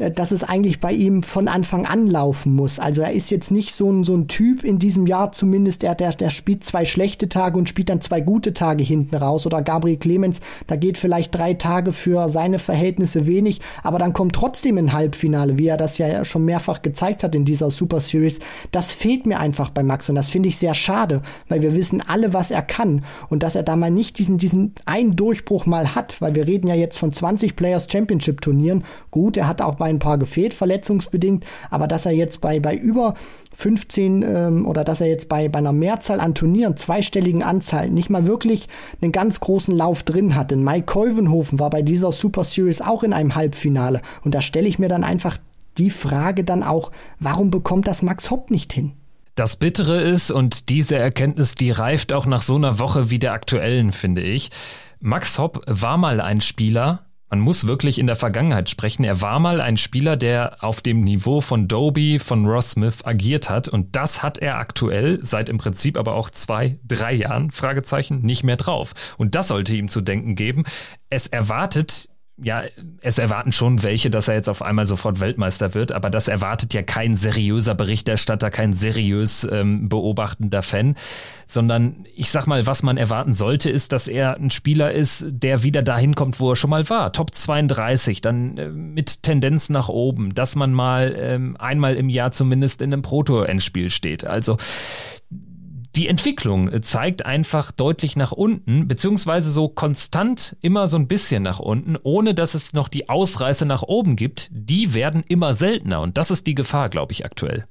dass es eigentlich bei ihm von Anfang an laufen muss. Also er ist jetzt nicht so ein, so ein Typ in diesem Jahr zumindest, der, der, der spielt zwei schlechte Tage und spielt dann zwei gute Tage hinten raus. Oder Gabriel Clemens, da geht vielleicht drei Tage für seine Verhältnisse wenig, aber dann kommt trotzdem ein Halbfinale, wie er das ja schon mehrfach gezeigt hat in dieser Super Series. Das fehlt mir einfach bei Max und das finde ich sehr schade, weil wir wissen alle, was er kann und dass er da mal nicht diesen, diesen einen Durchbruch mal hat, weil wir reden ja jetzt von 20 Players Championship Turnieren. Gut, er hat auch bei ein paar gefehlt, verletzungsbedingt, aber dass er jetzt bei, bei über 15 ähm, oder dass er jetzt bei, bei einer Mehrzahl an Turnieren, zweistelligen Anzahl, nicht mal wirklich einen ganz großen Lauf drin hat. Denn Mike Keuvenhofen war bei dieser Super Series auch in einem Halbfinale und da stelle ich mir dann einfach die Frage dann auch, warum bekommt das Max Hopp nicht hin? Das Bittere ist, und diese Erkenntnis, die reift auch nach so einer Woche wie der aktuellen, finde ich. Max Hopp war mal ein Spieler, man muss wirklich in der Vergangenheit sprechen. Er war mal ein Spieler, der auf dem Niveau von Doby, von Ross Smith agiert hat. Und das hat er aktuell seit im Prinzip aber auch zwei, drei Jahren, Fragezeichen, nicht mehr drauf. Und das sollte ihm zu denken geben. Es erwartet ja, es erwarten schon welche, dass er jetzt auf einmal sofort Weltmeister wird, aber das erwartet ja kein seriöser Berichterstatter, kein seriös ähm, beobachtender Fan, sondern ich sag mal, was man erwarten sollte, ist, dass er ein Spieler ist, der wieder dahin kommt, wo er schon mal war. Top 32, dann äh, mit Tendenz nach oben, dass man mal ähm, einmal im Jahr zumindest in einem Proto-Endspiel steht. Also die Entwicklung zeigt einfach deutlich nach unten, beziehungsweise so konstant immer so ein bisschen nach unten, ohne dass es noch die Ausreißer nach oben gibt. Die werden immer seltener und das ist die Gefahr, glaube ich, aktuell.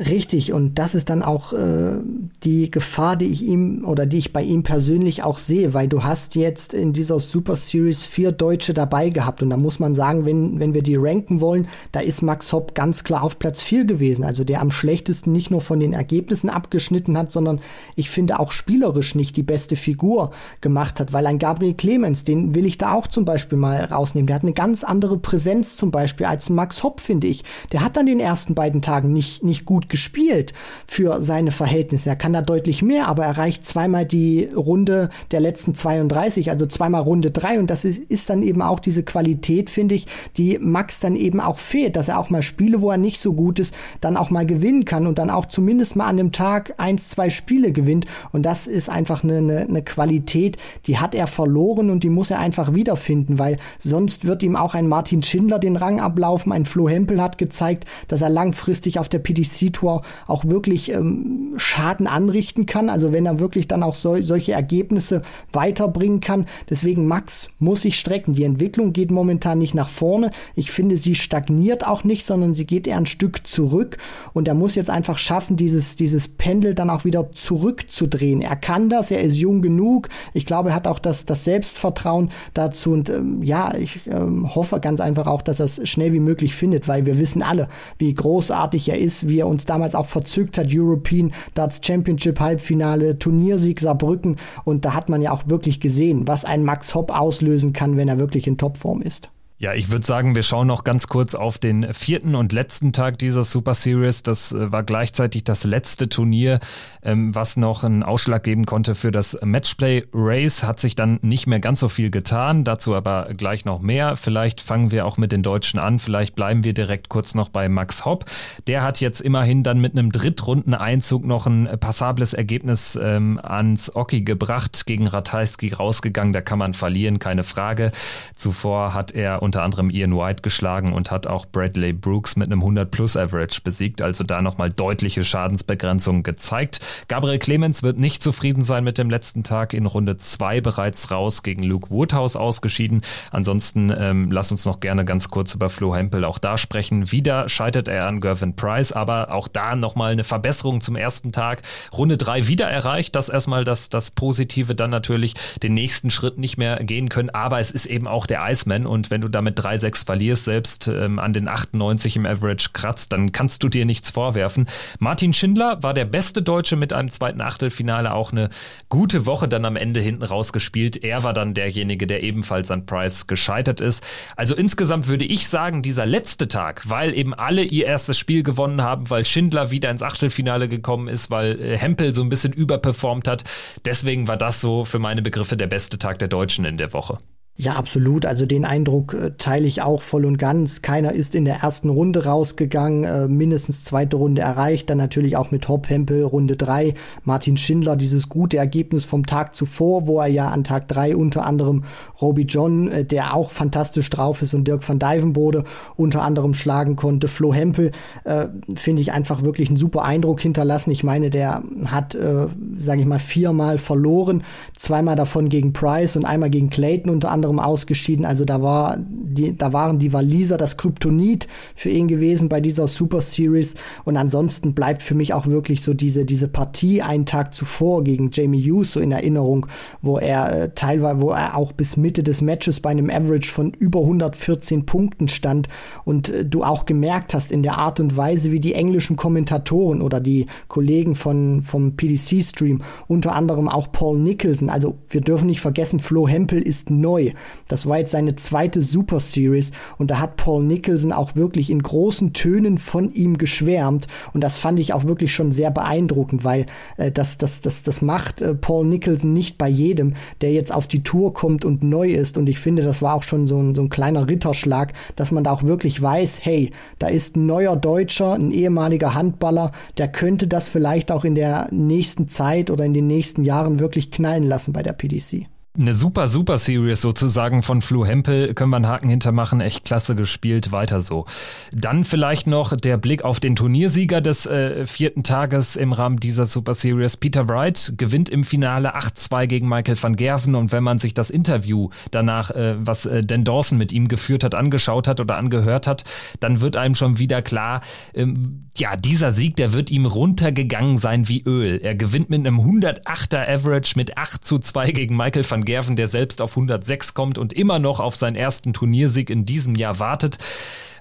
Richtig, und das ist dann auch äh, die Gefahr, die ich ihm oder die ich bei ihm persönlich auch sehe, weil du hast jetzt in dieser Super Series vier Deutsche dabei gehabt. Und da muss man sagen, wenn, wenn wir die ranken wollen, da ist Max Hopp ganz klar auf Platz vier gewesen, also der am schlechtesten nicht nur von den Ergebnissen abgeschnitten hat, sondern ich finde auch spielerisch nicht die beste Figur gemacht hat, weil ein Gabriel Clemens, den will ich da auch zum Beispiel mal rausnehmen, der hat eine ganz andere Präsenz zum Beispiel als Max Hopp, finde ich. Der hat an den ersten beiden Tagen nicht, nicht gut gespielt für seine Verhältnisse. Er kann da deutlich mehr, aber er erreicht zweimal die Runde der letzten 32, also zweimal Runde drei. Und das ist, ist dann eben auch diese Qualität, finde ich, die Max dann eben auch fehlt, dass er auch mal Spiele, wo er nicht so gut ist, dann auch mal gewinnen kann und dann auch zumindest mal an dem Tag eins, zwei Spiele gewinnt. Und das ist einfach eine, eine, eine Qualität, die hat er verloren und die muss er einfach wiederfinden, weil sonst wird ihm auch ein Martin Schindler den Rang ablaufen. Ein Flo Hempel hat gezeigt, dass er langfristig auf der PDC Tour auch wirklich ähm, Schaden anrichten kann. Also wenn er wirklich dann auch so, solche Ergebnisse weiterbringen kann. Deswegen Max muss sich strecken. Die Entwicklung geht momentan nicht nach vorne. Ich finde, sie stagniert auch nicht, sondern sie geht eher ein Stück zurück. Und er muss jetzt einfach schaffen, dieses, dieses Pendel dann auch wieder zurückzudrehen. Er kann das, er ist jung genug. Ich glaube, er hat auch das, das Selbstvertrauen dazu. Und ähm, ja, ich ähm, hoffe ganz einfach auch, dass er es schnell wie möglich findet, weil wir wissen alle, wie großartig er ist, wie er uns damals auch verzückt hat, European Darts Championship Halbfinale, Turniersieg Saarbrücken und da hat man ja auch wirklich gesehen, was ein Max Hopp auslösen kann, wenn er wirklich in Topform ist. Ja, ich würde sagen, wir schauen noch ganz kurz auf den vierten und letzten Tag dieser Super Series. Das äh, war gleichzeitig das letzte Turnier, ähm, was noch einen Ausschlag geben konnte für das Matchplay Race. Hat sich dann nicht mehr ganz so viel getan, dazu aber gleich noch mehr. Vielleicht fangen wir auch mit den Deutschen an, vielleicht bleiben wir direkt kurz noch bei Max Hopp. Der hat jetzt immerhin dann mit einem Drittrundeneinzug noch ein passables Ergebnis ähm, ans Oki gebracht, gegen Ratajski rausgegangen. Da kann man verlieren, keine Frage. Zuvor hat er unter anderem Ian White geschlagen und hat auch Bradley Brooks mit einem 100-plus-Average besiegt, also da nochmal deutliche Schadensbegrenzungen gezeigt. Gabriel Clemens wird nicht zufrieden sein mit dem letzten Tag, in Runde 2 bereits raus gegen Luke Woodhouse ausgeschieden. Ansonsten ähm, lass uns noch gerne ganz kurz über Flo Hempel auch da sprechen. Wieder scheitert er an Gervin Price, aber auch da nochmal eine Verbesserung zum ersten Tag. Runde 3 wieder erreicht, das erstmal das, das Positive, dann natürlich den nächsten Schritt nicht mehr gehen können, aber es ist eben auch der Iceman und wenn du da damit 3-6 verlierst, selbst ähm, an den 98 im Average kratzt, dann kannst du dir nichts vorwerfen. Martin Schindler war der beste Deutsche mit einem zweiten Achtelfinale, auch eine gute Woche dann am Ende hinten rausgespielt. Er war dann derjenige, der ebenfalls an Price gescheitert ist. Also insgesamt würde ich sagen, dieser letzte Tag, weil eben alle ihr erstes Spiel gewonnen haben, weil Schindler wieder ins Achtelfinale gekommen ist, weil äh, Hempel so ein bisschen überperformt hat, deswegen war das so für meine Begriffe der beste Tag der Deutschen in der Woche. Ja, absolut. Also den Eindruck äh, teile ich auch voll und ganz. Keiner ist in der ersten Runde rausgegangen, äh, mindestens zweite Runde erreicht. Dann natürlich auch mit Hopp Hempel Runde drei. Martin Schindler, dieses gute Ergebnis vom Tag zuvor, wo er ja an Tag drei unter anderem Roby John, äh, der auch fantastisch drauf ist, und Dirk van Dijvenbode unter anderem schlagen konnte. Flo Hempel äh, finde ich einfach wirklich einen super Eindruck hinterlassen. Ich meine, der hat, äh, sage ich mal, viermal verloren, zweimal davon gegen Price und einmal gegen Clayton unter anderem anderem ausgeschieden. Also da war die, da waren die Waliser das Kryptonit für ihn gewesen bei dieser Super Series. Und ansonsten bleibt für mich auch wirklich so diese, diese Partie einen Tag zuvor gegen Jamie Hughes so in Erinnerung, wo er äh, teilweise, wo er auch bis Mitte des Matches bei einem Average von über 114 Punkten stand und äh, du auch gemerkt hast in der Art und Weise, wie die englischen Kommentatoren oder die Kollegen von, vom PDC-Stream, unter anderem auch Paul Nicholson, also wir dürfen nicht vergessen, Flo Hempel ist neu. Das war jetzt seine zweite Super Series und da hat Paul Nicholson auch wirklich in großen Tönen von ihm geschwärmt und das fand ich auch wirklich schon sehr beeindruckend, weil äh, das, das, das, das macht äh, Paul Nicholson nicht bei jedem, der jetzt auf die Tour kommt und neu ist und ich finde, das war auch schon so ein, so ein kleiner Ritterschlag, dass man da auch wirklich weiß, hey, da ist ein neuer Deutscher, ein ehemaliger Handballer, der könnte das vielleicht auch in der nächsten Zeit oder in den nächsten Jahren wirklich knallen lassen bei der PDC eine super, super Series sozusagen von Flo Hempel. Können wir einen Haken hintermachen. Echt klasse gespielt. Weiter so. Dann vielleicht noch der Blick auf den Turniersieger des äh, vierten Tages im Rahmen dieser Super Series. Peter Wright gewinnt im Finale 8-2 gegen Michael van Gerven. Und wenn man sich das Interview danach, äh, was äh, Dan Dawson mit ihm geführt hat, angeschaut hat oder angehört hat, dann wird einem schon wieder klar, ähm, ja, dieser Sieg, der wird ihm runtergegangen sein wie Öl. Er gewinnt mit einem 108er Average mit 8 zu 2 gegen Michael van Gerven, der selbst auf 106 kommt und immer noch auf seinen ersten Turniersieg in diesem Jahr wartet.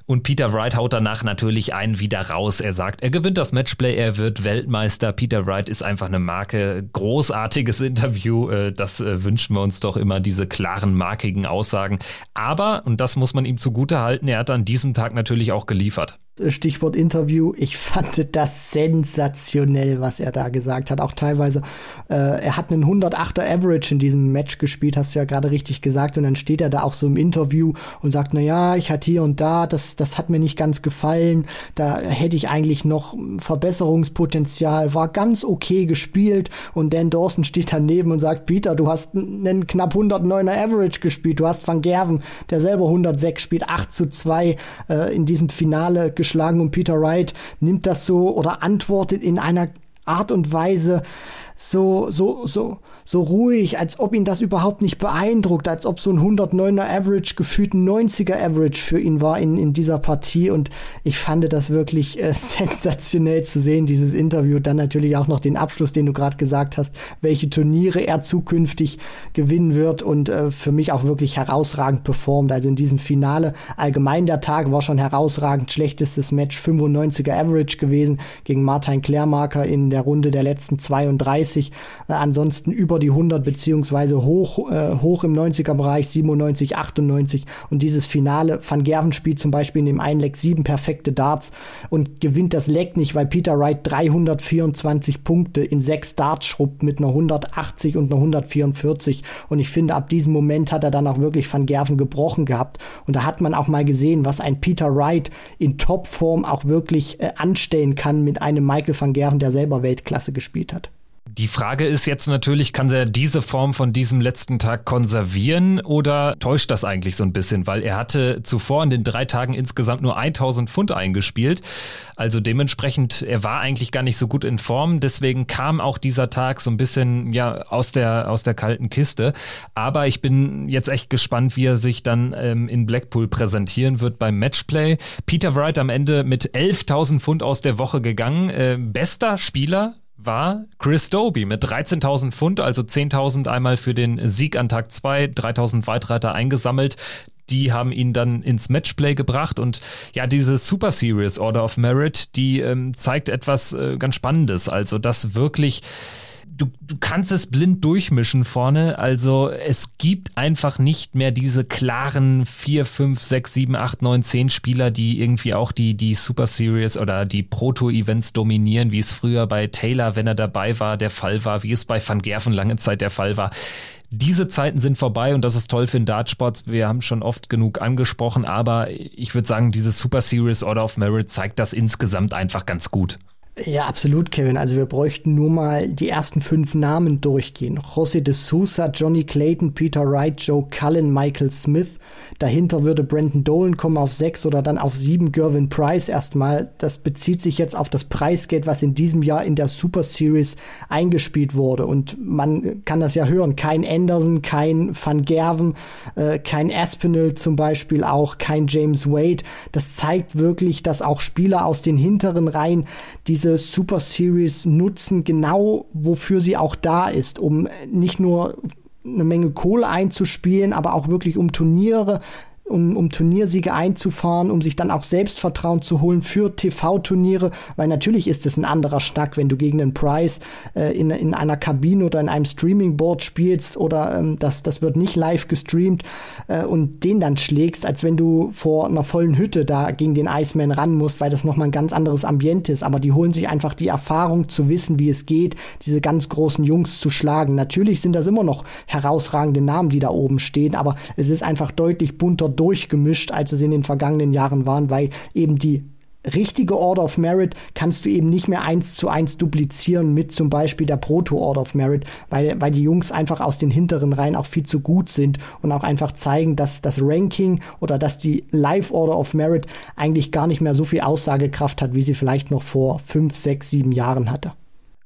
Und Peter Wright haut danach natürlich einen wieder raus. Er sagt, er gewinnt das Matchplay, er wird Weltmeister. Peter Wright ist einfach eine Marke. Großartiges [laughs] Interview. Äh, das äh, wünschen wir uns doch immer, diese klaren, markigen Aussagen. Aber, und das muss man ihm zugute halten, er hat an diesem Tag natürlich auch geliefert. Stichwort Interview. Ich fand das sensationell, was er da gesagt hat. Auch teilweise, äh, er hat einen 108er Average in diesem Match gespielt, hast du ja gerade richtig gesagt. Und dann steht er da auch so im Interview und sagt, na ja, ich hatte hier und da, das, das hat mir nicht ganz gefallen. Da hätte ich eigentlich noch Verbesserungspotenzial. War ganz okay gespielt. Und Dan Dawson steht daneben und sagt, Peter, du hast einen knapp 109er Average gespielt. Du hast Van Gerven, der selber 106 spielt, 8 zu 2 äh, in diesem Finale gespielt geschlagen und Peter Wright nimmt das so oder antwortet in einer Art und Weise so, so, so, so ruhig, als ob ihn das überhaupt nicht beeindruckt, als ob so ein 109er Average gefühlt ein 90er Average für ihn war in, in dieser Partie und ich fand das wirklich äh, [laughs] sensationell zu sehen, dieses Interview. Dann natürlich auch noch den Abschluss, den du gerade gesagt hast, welche Turniere er zukünftig gewinnen wird und äh, für mich auch wirklich herausragend performt. Also in diesem Finale allgemein der Tag war schon herausragend, schlechtestes Match 95er Average gewesen gegen Martin Klärmarker in der Runde der letzten 32. Äh, ansonsten über über die 100 beziehungsweise hoch, äh, hoch im 90er Bereich, 97, 98 und dieses Finale, Van Gerven spielt zum Beispiel in dem einen Leck sieben perfekte Darts und gewinnt das Leck nicht, weil Peter Wright 324 Punkte in sechs Darts schrubbt mit einer 180 und einer 144 und ich finde, ab diesem Moment hat er dann auch wirklich Van Gerven gebrochen gehabt. Und da hat man auch mal gesehen, was ein Peter Wright in Topform auch wirklich äh, anstellen kann mit einem Michael van Gerven, der selber Weltklasse gespielt hat. Die Frage ist jetzt natürlich, kann er diese Form von diesem letzten Tag konservieren oder täuscht das eigentlich so ein bisschen? Weil er hatte zuvor in den drei Tagen insgesamt nur 1000 Pfund eingespielt. Also dementsprechend, er war eigentlich gar nicht so gut in Form. Deswegen kam auch dieser Tag so ein bisschen ja, aus, der, aus der kalten Kiste. Aber ich bin jetzt echt gespannt, wie er sich dann ähm, in Blackpool präsentieren wird beim Matchplay. Peter Wright am Ende mit 11.000 Pfund aus der Woche gegangen. Äh, bester Spieler war Chris Doby mit 13.000 Pfund, also 10.000 einmal für den Sieg an Tag 2, 3.000 Weitreiter eingesammelt. Die haben ihn dann ins Matchplay gebracht und ja, diese Super Series Order of Merit, die ähm, zeigt etwas äh, ganz Spannendes. Also, dass wirklich du, du kannst es blind durchmischen vorne. Also es gibt einfach nicht mehr diese klaren 4, 5, 6, 7, 8, 9, 10 Spieler, die irgendwie auch die, die Super Series oder die Proto-Events dominieren, wie es früher bei Taylor, wenn er dabei war, der Fall war, wie es bei Van Gerven lange Zeit der Fall war. Diese Zeiten sind vorbei und das ist toll für den Dartsport. Wir haben schon oft genug angesprochen, aber ich würde sagen, dieses Super Series Order of Merit zeigt das insgesamt einfach ganz gut. Ja, absolut, Kevin. Also wir bräuchten nur mal die ersten fünf Namen durchgehen. José de Sousa, Johnny Clayton, Peter Wright, Joe Cullen, Michael Smith. Dahinter würde Brandon Dolan kommen auf sechs oder dann auf sieben. Gervin Price erstmal. Das bezieht sich jetzt auf das Preisgeld, was in diesem Jahr in der Super Series eingespielt wurde. Und man kann das ja hören. Kein Anderson, kein Van Gerven, äh, kein Aspinall zum Beispiel auch, kein James Wade. Das zeigt wirklich, dass auch Spieler aus den hinteren Reihen diese diese Super Series nutzen, genau wofür sie auch da ist, um nicht nur eine Menge Kohle einzuspielen, aber auch wirklich um Turniere um, um Turniersiege einzufahren, um sich dann auch Selbstvertrauen zu holen für TV-Turniere, weil natürlich ist es ein anderer Schnack, wenn du gegen einen Price äh, in, in einer Kabine oder in einem Streaming-Board spielst oder ähm, das, das wird nicht live gestreamt äh, und den dann schlägst, als wenn du vor einer vollen Hütte da gegen den Iceman ran musst, weil das nochmal ein ganz anderes Ambiente ist. Aber die holen sich einfach die Erfahrung zu wissen, wie es geht, diese ganz großen Jungs zu schlagen. Natürlich sind das immer noch herausragende Namen, die da oben stehen, aber es ist einfach deutlich bunter durchgemischt, als es in den vergangenen Jahren waren, weil eben die richtige Order of Merit kannst du eben nicht mehr eins zu eins duplizieren mit zum Beispiel der Proto-Order of Merit, weil, weil die Jungs einfach aus den hinteren Reihen auch viel zu gut sind und auch einfach zeigen, dass das Ranking oder dass die Live-Order of Merit eigentlich gar nicht mehr so viel Aussagekraft hat, wie sie vielleicht noch vor fünf, sechs, sieben Jahren hatte.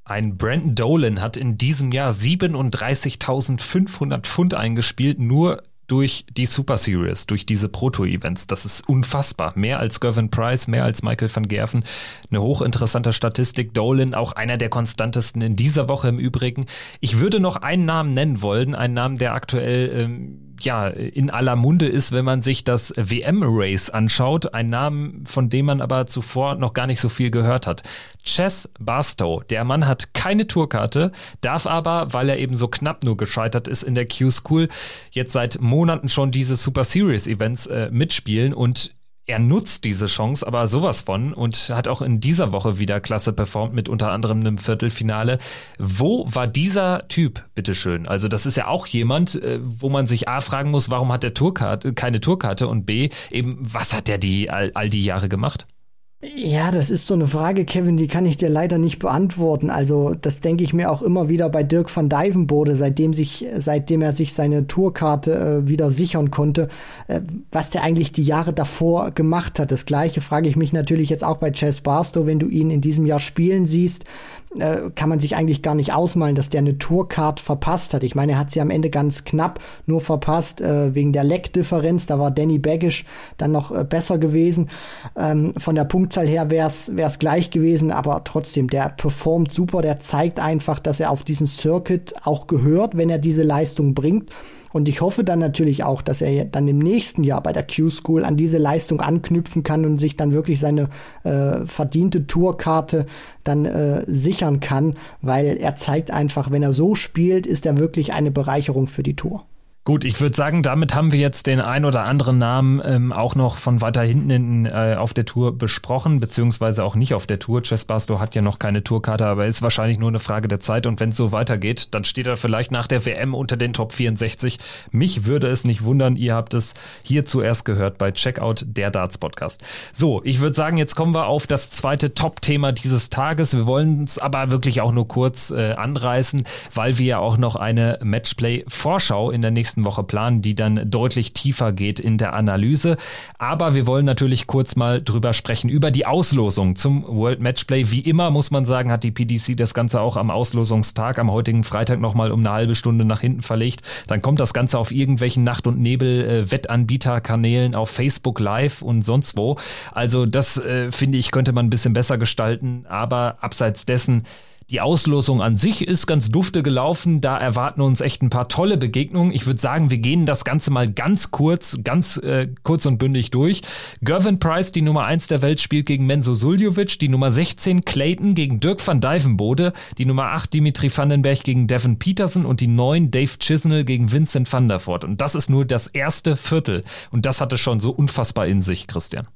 Ein Brandon Dolan hat in diesem Jahr 37.500 Pfund eingespielt, nur durch die Super Series, durch diese Proto-Events. Das ist unfassbar. Mehr als Gervin Price, mehr als Michael van Gerven. Eine hochinteressante Statistik. Dolan auch einer der konstantesten in dieser Woche im Übrigen. Ich würde noch einen Namen nennen wollen, einen Namen, der aktuell ähm, ja, in aller Munde ist, wenn man sich das WM-Race anschaut. Ein Name, von dem man aber zuvor noch gar nicht so viel gehört hat. Chess Barstow. Der Mann hat keine Tourkarte, darf aber, weil er eben so knapp nur gescheitert ist in der Q-School, jetzt seit Monaten schon diese Super Series Events äh, mitspielen und er nutzt diese Chance aber sowas von und hat auch in dieser Woche wieder klasse performt mit unter anderem einem Viertelfinale. Wo war dieser Typ, bitteschön? Also das ist ja auch jemand, äh, wo man sich A fragen muss, warum hat der Tourkarte, keine Tourkarte und B, eben, was hat der die all, all die Jahre gemacht? Ja, das ist so eine Frage, Kevin, die kann ich dir leider nicht beantworten. Also, das denke ich mir auch immer wieder bei Dirk van Dijvenbode, seitdem sich, seitdem er sich seine Tourkarte äh, wieder sichern konnte, äh, was der eigentlich die Jahre davor gemacht hat. Das gleiche frage ich mich natürlich jetzt auch bei Chess Barstow, wenn du ihn in diesem Jahr spielen siehst äh, kann man sich eigentlich gar nicht ausmalen, dass der eine Tourcard verpasst hat. Ich meine, er hat sie am Ende ganz knapp nur verpasst äh, wegen der Leckdifferenz. Da war Danny Baggish dann noch äh, besser gewesen. Ähm, von der Punktzahl her wäre es gleich gewesen, aber trotzdem, der performt super. Der zeigt einfach, dass er auf diesen Circuit auch gehört, wenn er diese Leistung bringt. Und ich hoffe dann natürlich auch, dass er dann im nächsten Jahr bei der Q-School an diese Leistung anknüpfen kann und sich dann wirklich seine äh, verdiente Tourkarte dann äh, sichern kann, weil er zeigt einfach, wenn er so spielt, ist er wirklich eine Bereicherung für die Tour. Gut, ich würde sagen, damit haben wir jetzt den ein oder anderen Namen ähm, auch noch von weiter hinten in, äh, auf der Tour besprochen, beziehungsweise auch nicht auf der Tour. Chess Barstow hat ja noch keine Tourkarte, aber ist wahrscheinlich nur eine Frage der Zeit. Und wenn es so weitergeht, dann steht er vielleicht nach der WM unter den Top 64. Mich würde es nicht wundern, ihr habt es hier zuerst gehört bei Checkout der Darts Podcast. So, ich würde sagen, jetzt kommen wir auf das zweite Top-Thema dieses Tages. Wir wollen es aber wirklich auch nur kurz äh, anreißen, weil wir ja auch noch eine Matchplay-Vorschau in der nächsten nächsten Woche planen, die dann deutlich tiefer geht in der Analyse. Aber wir wollen natürlich kurz mal drüber sprechen, über die Auslosung zum World Matchplay. Wie immer muss man sagen, hat die PDC das Ganze auch am Auslosungstag, am heutigen Freitag nochmal um eine halbe Stunde nach hinten verlegt. Dann kommt das Ganze auf irgendwelchen Nacht- und Nebel-Wettanbieterkanälen auf Facebook Live und sonst wo. Also das äh, finde ich, könnte man ein bisschen besser gestalten. Aber abseits dessen, die Auslosung an sich ist ganz dufte gelaufen. Da erwarten uns echt ein paar tolle Begegnungen. Ich würde sagen, wir gehen das Ganze mal ganz kurz, ganz äh, kurz und bündig durch. Gervin Price, die Nummer 1 der Welt, spielt gegen Menzo Suljovic. Die Nummer 16 Clayton gegen Dirk van Dijvenbode. Die Nummer 8 Dimitri Vandenberg gegen Devin Peterson und die 9 Dave Chisnell gegen Vincent van der Voort. Und das ist nur das erste Viertel. Und das hatte schon so unfassbar in sich, Christian.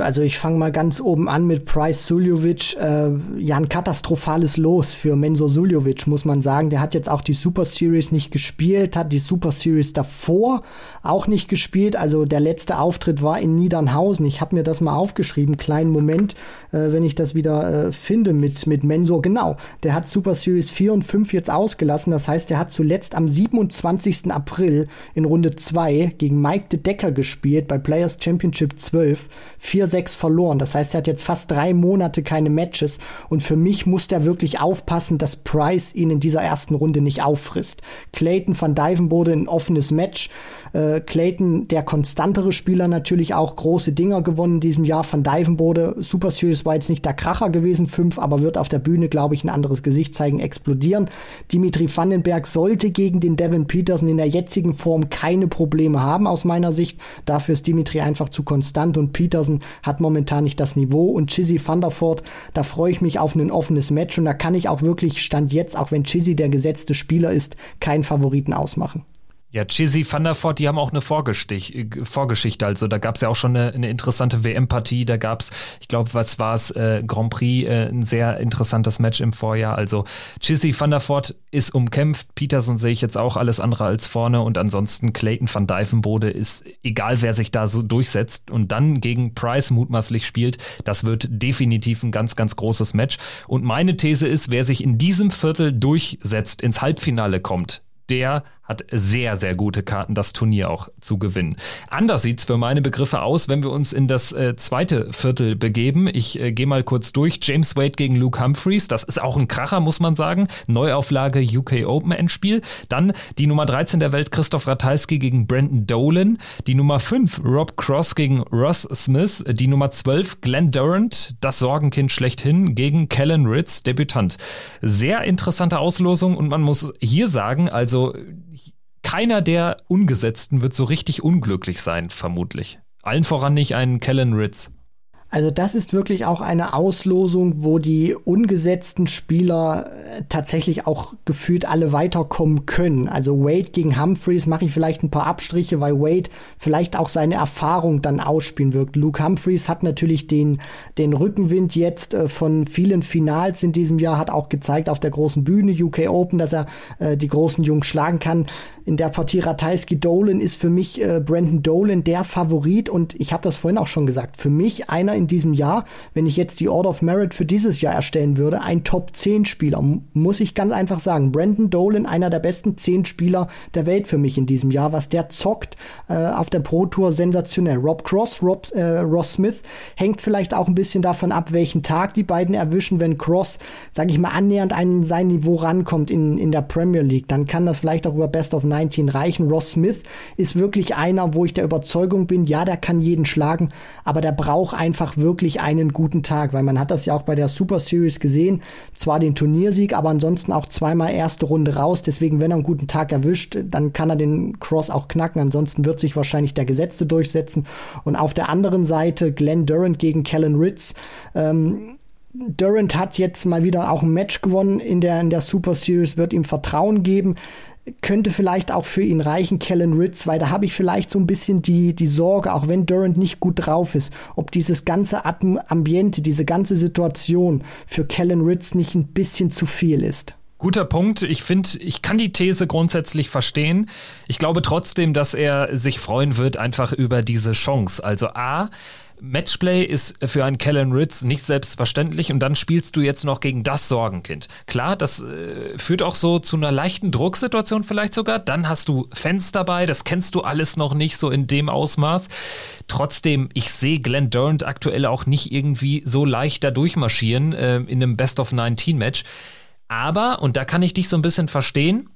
Also ich fange mal ganz oben an mit Price Suljovic. Äh, ja, ein katastrophales Los für Menzo Suljovic, muss man sagen. Der hat jetzt auch die Super Series nicht gespielt, hat die Super Series davor auch nicht gespielt. Also der letzte Auftritt war in Niedernhausen. Ich habe mir das mal aufgeschrieben, kleinen Moment, äh, wenn ich das wieder äh, finde mit, mit Menzo. Genau, der hat Super Series 4 und 5 jetzt ausgelassen. Das heißt, er hat zuletzt am 27. April in Runde 2 gegen Mike de Decker gespielt bei Players Championship 12. 4 6 verloren. Das heißt, er hat jetzt fast drei Monate keine Matches. Und für mich muss der wirklich aufpassen, dass Price ihn in dieser ersten Runde nicht auffrisst. Clayton van Dyvenbode ein offenes Match. Äh, Clayton, der konstantere Spieler, natürlich auch große Dinger gewonnen in diesem Jahr. Van Dyvenbode, Super Series war jetzt nicht der Kracher gewesen, fünf, aber wird auf der Bühne, glaube ich, ein anderes Gesicht zeigen, explodieren. Dimitri Vandenberg sollte gegen den Devin Peterson in der jetzigen Form keine Probleme haben, aus meiner Sicht. Dafür ist Dimitri einfach zu konstant und Peterson hat momentan nicht das Niveau. Und Chizzy Voort, da freue ich mich auf ein offenes Match und da kann ich auch wirklich Stand jetzt, auch wenn Chizzy der gesetzte Spieler ist, keinen Favoriten ausmachen. Ja, Chizzy van der Voort, die haben auch eine Vorgeschichte. Also da gab es ja auch schon eine, eine interessante WM-Partie. Da gab es, ich glaube, was war es, äh, Grand Prix, äh, ein sehr interessantes Match im Vorjahr. Also Chizzy van der Voort ist umkämpft. Peterson sehe ich jetzt auch alles andere als vorne. Und ansonsten Clayton van Dijvenbode ist, egal wer sich da so durchsetzt und dann gegen Price mutmaßlich spielt, das wird definitiv ein ganz, ganz großes Match. Und meine These ist, wer sich in diesem Viertel durchsetzt, ins Halbfinale kommt, der hat sehr, sehr gute Karten, das Turnier auch zu gewinnen. Anders sieht's für meine Begriffe aus, wenn wir uns in das äh, zweite Viertel begeben. Ich äh, gehe mal kurz durch. James Wade gegen Luke Humphreys, das ist auch ein Kracher, muss man sagen. Neuauflage UK Open Endspiel. Dann die Nummer 13 der Welt, Christoph Ratajski gegen Brandon Dolan. Die Nummer 5, Rob Cross gegen Ross Smith. Die Nummer 12, Glenn Durant, das Sorgenkind schlechthin, gegen Kellen Ritz, Debütant. Sehr interessante Auslosung und man muss hier sagen, also keiner der Ungesetzten wird so richtig unglücklich sein, vermutlich. Allen voran nicht ein Kellen Ritz. Also das ist wirklich auch eine Auslosung, wo die ungesetzten Spieler äh, tatsächlich auch gefühlt alle weiterkommen können. Also Wade gegen Humphreys mache ich vielleicht ein paar Abstriche, weil Wade vielleicht auch seine Erfahrung dann ausspielen wird. Luke Humphreys hat natürlich den, den Rückenwind jetzt äh, von vielen Finals in diesem Jahr, hat auch gezeigt auf der großen Bühne UK Open, dass er äh, die großen Jungs schlagen kann. In der Partie Ratajski Dolan ist für mich äh, Brandon Dolan der Favorit und ich habe das vorhin auch schon gesagt, für mich einer in diesem Jahr, wenn ich jetzt die Order of Merit für dieses Jahr erstellen würde, ein Top 10 Spieler, muss ich ganz einfach sagen. Brandon Dolan, einer der besten 10 Spieler der Welt für mich in diesem Jahr, was der zockt äh, auf der Pro Tour sensationell. Rob Cross, Rob, äh, Ross Smith hängt vielleicht auch ein bisschen davon ab, welchen Tag die beiden erwischen. Wenn Cross, sage ich mal, annähernd an sein Niveau rankommt in, in der Premier League, dann kann das vielleicht auch über Best of 19 reichen. Ross Smith ist wirklich einer, wo ich der Überzeugung bin, ja, der kann jeden schlagen, aber der braucht einfach einfach wirklich einen guten Tag, weil man hat das ja auch bei der Super Series gesehen, zwar den Turniersieg, aber ansonsten auch zweimal erste Runde raus. Deswegen, wenn er einen guten Tag erwischt, dann kann er den Cross auch knacken. Ansonsten wird sich wahrscheinlich der Gesetzte durchsetzen. Und auf der anderen Seite Glenn Durant gegen Kellen Ritz. Ähm, Durant hat jetzt mal wieder auch ein Match gewonnen in der, in der Super Series, wird ihm Vertrauen geben könnte vielleicht auch für ihn reichen, Kellen Ritz, weil da habe ich vielleicht so ein bisschen die, die Sorge, auch wenn Durant nicht gut drauf ist, ob dieses ganze Ambiente, diese ganze Situation für Kellen Ritz nicht ein bisschen zu viel ist. Guter Punkt. Ich finde, ich kann die These grundsätzlich verstehen. Ich glaube trotzdem, dass er sich freuen wird einfach über diese Chance. Also A, Matchplay ist für einen Kellen Ritz nicht selbstverständlich und dann spielst du jetzt noch gegen das Sorgenkind. Klar, das äh, führt auch so zu einer leichten Drucksituation vielleicht sogar. Dann hast du Fans dabei, das kennst du alles noch nicht so in dem Ausmaß. Trotzdem, ich sehe Glenn Durant aktuell auch nicht irgendwie so leicht da durchmarschieren äh, in einem Best of 19 Match. Aber, und da kann ich dich so ein bisschen verstehen,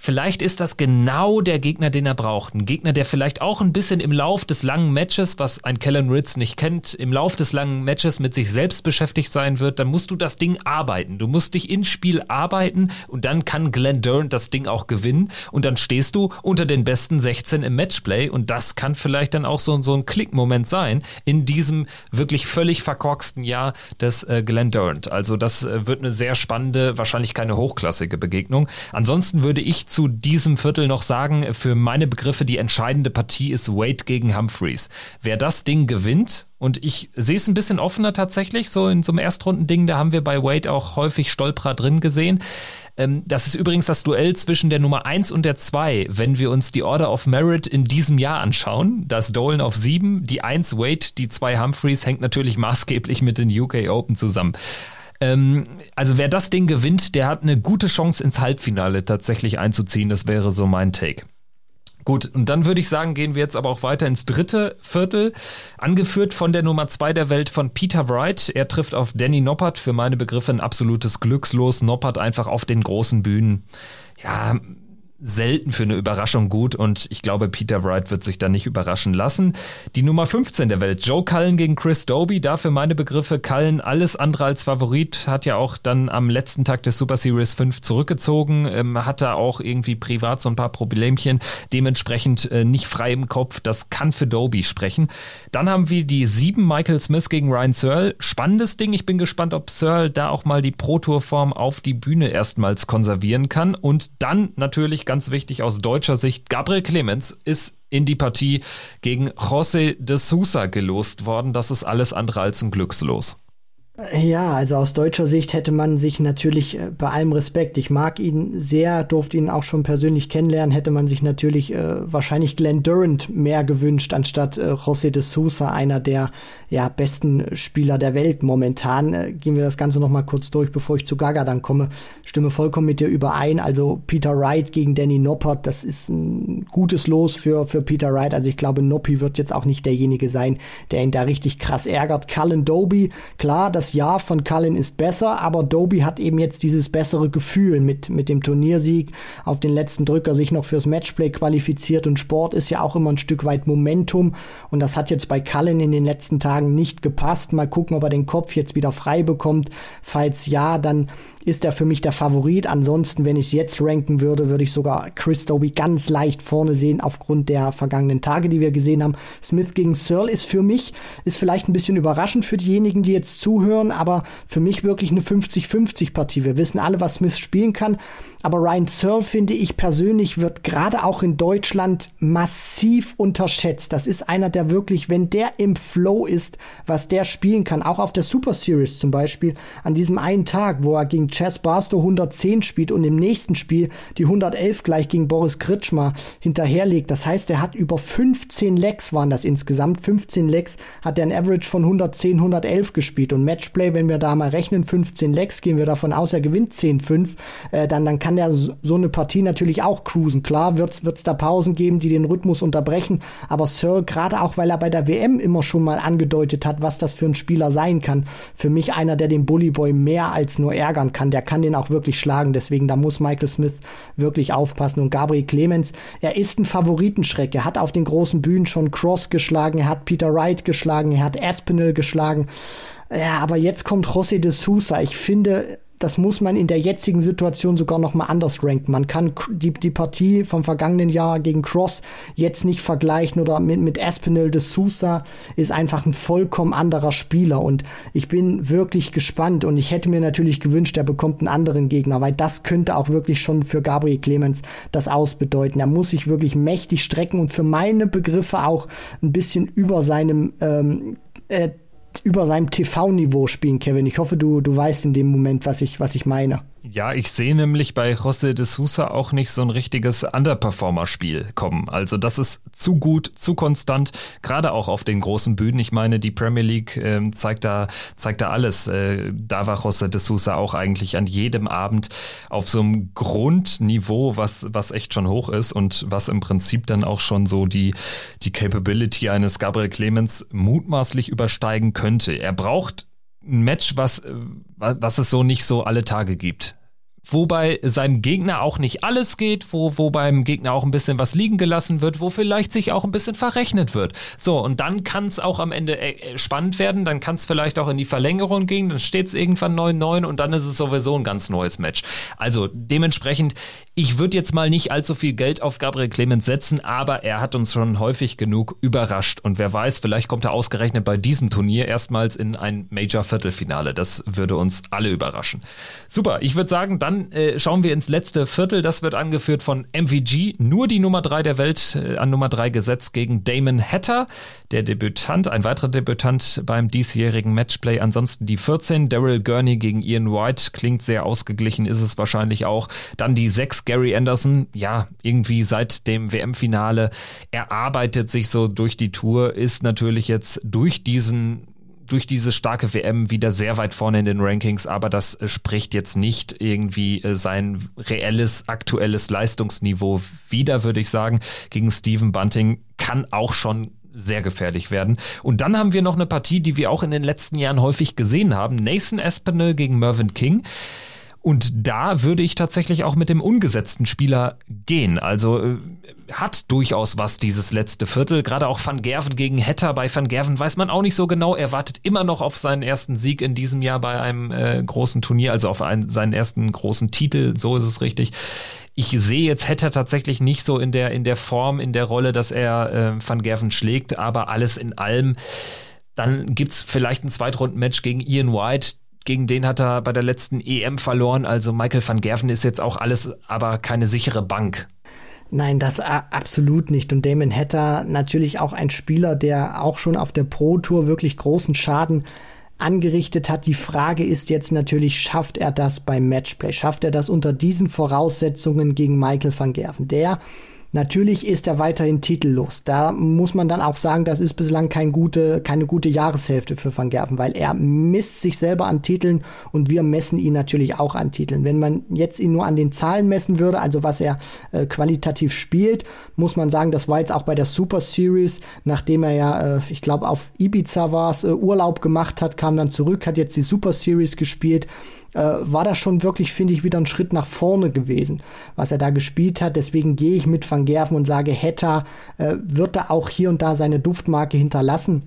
Vielleicht ist das genau der Gegner, den er braucht. Ein Gegner, der vielleicht auch ein bisschen im Lauf des langen Matches, was ein Kellen Ritz nicht kennt, im Lauf des langen Matches mit sich selbst beschäftigt sein wird. Dann musst du das Ding arbeiten. Du musst dich ins Spiel arbeiten und dann kann Glenn Durant das Ding auch gewinnen. Und dann stehst du unter den besten 16 im Matchplay. Und das kann vielleicht dann auch so, so ein Klickmoment sein in diesem wirklich völlig verkorksten Jahr des äh, Glenn Durant. Also das äh, wird eine sehr spannende, wahrscheinlich keine hochklassige Begegnung. Ansonsten würde ich zu diesem Viertel noch sagen, für meine Begriffe die entscheidende Partie ist Wade gegen Humphreys. Wer das Ding gewinnt, und ich sehe es ein bisschen offener tatsächlich, so in so einem Erstrundending, da haben wir bei Wade auch häufig Stolperer drin gesehen. Ähm, das ist übrigens das Duell zwischen der Nummer 1 und der 2, wenn wir uns die Order of Merit in diesem Jahr anschauen. Das Dolan auf 7, die 1 Wade, die 2 Humphreys hängt natürlich maßgeblich mit den UK Open zusammen. Ähm, also wer das Ding gewinnt, der hat eine gute Chance ins Halbfinale tatsächlich einzuziehen. Das wäre so mein Take. Gut, und dann würde ich sagen, gehen wir jetzt aber auch weiter ins dritte Viertel, angeführt von der Nummer zwei der Welt von Peter Wright. Er trifft auf Danny Noppert, für meine Begriffe ein absolutes Glückslos. Noppert einfach auf den großen Bühnen. Ja, selten für eine Überraschung gut und ich glaube, Peter Wright wird sich da nicht überraschen lassen. Die Nummer 15 der Welt, Joe Cullen gegen Chris Doby, dafür meine Begriffe, Cullen alles andere als Favorit, hat ja auch dann am letzten Tag des Super Series 5 zurückgezogen, ähm, hatte auch irgendwie privat so ein paar Problemchen, dementsprechend äh, nicht frei im Kopf, das kann für Doby sprechen. Dann haben wir die 7 Michael Smith gegen Ryan Searle, spannendes Ding, ich bin gespannt, ob Searle da auch mal die Pro-Tour-Form auf die Bühne erstmals konservieren kann und dann natürlich ganz wichtig aus deutscher Sicht, Gabriel Clemens ist in die Partie gegen José de Sousa gelost worden. Das ist alles andere als ein Glückslos. Ja, also aus deutscher Sicht hätte man sich natürlich äh, bei allem Respekt, ich mag ihn sehr, durfte ihn auch schon persönlich kennenlernen, hätte man sich natürlich äh, wahrscheinlich Glenn Durant mehr gewünscht, anstatt äh, José de Sousa, einer der ja, besten Spieler der Welt momentan. Äh, gehen wir das Ganze nochmal kurz durch, bevor ich zu Gaga dann komme. Stimme vollkommen mit dir überein. Also Peter Wright gegen Danny Noppert, das ist ein gutes Los für, für Peter Wright. Also ich glaube, Noppi wird jetzt auch nicht derjenige sein, der ihn da richtig krass ärgert. Cullen Doby, klar, das Jahr von Cullen ist besser, aber Doby hat eben jetzt dieses bessere Gefühl mit, mit dem Turniersieg auf den letzten Drücker sich noch fürs Matchplay qualifiziert und Sport ist ja auch immer ein Stück weit Momentum und das hat jetzt bei Cullen in den letzten Tagen nicht gepasst. Mal gucken, ob er den Kopf jetzt wieder frei bekommt. Falls ja, dann ist er für mich der Favorit. Ansonsten, wenn ich es jetzt ranken würde, würde ich sogar Chris Doby ganz leicht vorne sehen aufgrund der vergangenen Tage, die wir gesehen haben. Smith gegen Searle ist für mich, ist vielleicht ein bisschen überraschend für diejenigen, die jetzt zuhören, aber für mich wirklich eine 50-50 Partie. Wir wissen alle, was Smith spielen kann, aber Ryan Searle finde ich persönlich wird gerade auch in Deutschland massiv unterschätzt. Das ist einer, der wirklich, wenn der im Flow ist, was der spielen kann, auch auf der Super Series zum Beispiel, an diesem einen Tag, wo er gegen Chess Barstow 110 spielt und im nächsten Spiel die 111 gleich gegen Boris Kritschmer hinterherlegt. Das heißt, er hat über 15 Lecks waren das insgesamt. 15 Lecks hat er ein Average von 110, 111 gespielt. Und Matchplay, wenn wir da mal rechnen, 15 Lecks, gehen wir davon aus, er gewinnt 10-5, äh, dann, dann kann er so, so eine Partie natürlich auch cruisen. Klar wird es da Pausen geben, die den Rhythmus unterbrechen, aber Sir, gerade auch, weil er bei der WM immer schon mal angedeutet hat, was das für ein Spieler sein kann, für mich einer, der den Bullyboy mehr als nur ärgern kann kann, der kann den auch wirklich schlagen. Deswegen, da muss Michael Smith wirklich aufpassen. Und Gabriel Clemens, er ist ein Favoritenschreck. Er hat auf den großen Bühnen schon Cross geschlagen, er hat Peter Wright geschlagen, er hat Aspinall geschlagen. Ja, aber jetzt kommt José de Sousa. Ich finde, das muss man in der jetzigen Situation sogar noch mal anders ranken. Man kann die, die Partie vom vergangenen Jahr gegen Cross jetzt nicht vergleichen oder mit, mit Aspinall de Sousa ist einfach ein vollkommen anderer Spieler und ich bin wirklich gespannt und ich hätte mir natürlich gewünscht, er bekommt einen anderen Gegner, weil das könnte auch wirklich schon für Gabriel Clemens das ausbedeuten. Er muss sich wirklich mächtig strecken und für meine Begriffe auch ein bisschen über seinem ähm, äh, über seinem TV-Niveau spielen, Kevin. Ich hoffe, du, du weißt in dem Moment, was ich, was ich meine. Ja, ich sehe nämlich bei José de Sousa auch nicht so ein richtiges Underperformer-Spiel kommen. Also das ist zu gut, zu konstant, gerade auch auf den großen Bühnen. Ich meine, die Premier League äh, zeigt, da, zeigt da alles. Äh, da war José de Sousa auch eigentlich an jedem Abend auf so einem Grundniveau, was, was echt schon hoch ist und was im Prinzip dann auch schon so die, die Capability eines Gabriel Clemens mutmaßlich übersteigen könnte. Er braucht ein Match, was, äh, was es so nicht so alle Tage gibt wo bei seinem Gegner auch nicht alles geht, wo, wo beim Gegner auch ein bisschen was liegen gelassen wird, wo vielleicht sich auch ein bisschen verrechnet wird. So, und dann kann es auch am Ende äh, spannend werden, dann kann es vielleicht auch in die Verlängerung gehen, dann steht es irgendwann 9-9 und dann ist es sowieso ein ganz neues Match. Also dementsprechend, ich würde jetzt mal nicht allzu viel Geld auf Gabriel Clemens setzen, aber er hat uns schon häufig genug überrascht und wer weiß, vielleicht kommt er ausgerechnet bei diesem Turnier erstmals in ein Major-Viertelfinale. Das würde uns alle überraschen. Super, ich würde sagen, dann äh, schauen wir ins letzte Viertel. Das wird angeführt von MVG, nur die Nummer 3 der Welt äh, an Nummer 3 gesetzt gegen Damon Hatter, der Debütant, ein weiterer Debütant beim diesjährigen Matchplay. Ansonsten die 14, Daryl Gurney gegen Ian White, klingt sehr ausgeglichen, ist es wahrscheinlich auch. Dann die 6, Gary Anderson, ja, irgendwie seit dem WM-Finale. Er arbeitet sich so durch die Tour, ist natürlich jetzt durch diesen durch diese starke WM wieder sehr weit vorne in den Rankings, aber das äh, spricht jetzt nicht irgendwie äh, sein reelles, aktuelles Leistungsniveau wieder, würde ich sagen. Gegen Steven Bunting kann auch schon sehr gefährlich werden. Und dann haben wir noch eine Partie, die wir auch in den letzten Jahren häufig gesehen haben. Nathan Espinel gegen Mervyn King. Und da würde ich tatsächlich auch mit dem ungesetzten Spieler gehen. Also äh, hat durchaus was dieses letzte Viertel. Gerade auch Van Gerven gegen Hetter. Bei Van Gerven weiß man auch nicht so genau. Er wartet immer noch auf seinen ersten Sieg in diesem Jahr bei einem äh, großen Turnier, also auf einen, seinen ersten großen Titel. So ist es richtig. Ich sehe jetzt Hetter tatsächlich nicht so in der, in der Form, in der Rolle, dass er äh, Van Gerven schlägt, aber alles in allem. Dann gibt es vielleicht ein Zweitrunden-Match gegen Ian White gegen den hat er bei der letzten EM verloren. Also Michael van Gerven ist jetzt auch alles, aber keine sichere Bank. Nein, das absolut nicht. Und Damon Hatter natürlich auch ein Spieler, der auch schon auf der Pro Tour wirklich großen Schaden angerichtet hat. Die Frage ist jetzt natürlich, schafft er das beim Matchplay? Schafft er das unter diesen Voraussetzungen gegen Michael van Gerven? Der Natürlich ist er weiterhin titellos. Da muss man dann auch sagen, das ist bislang kein gute, keine gute Jahreshälfte für Van Gerven, weil er misst sich selber an Titeln und wir messen ihn natürlich auch an Titeln. Wenn man jetzt ihn nur an den Zahlen messen würde, also was er äh, qualitativ spielt, muss man sagen, das war jetzt auch bei der Super Series, nachdem er ja, äh, ich glaube, auf Ibiza war es, äh, Urlaub gemacht hat, kam dann zurück, hat jetzt die Super Series gespielt äh, war das schon wirklich, finde ich, wieder ein Schritt nach vorne gewesen, was er da gespielt hat. Deswegen gehe ich mit Van Gerven und sage, Hetta äh, wird da auch hier und da seine Duftmarke hinterlassen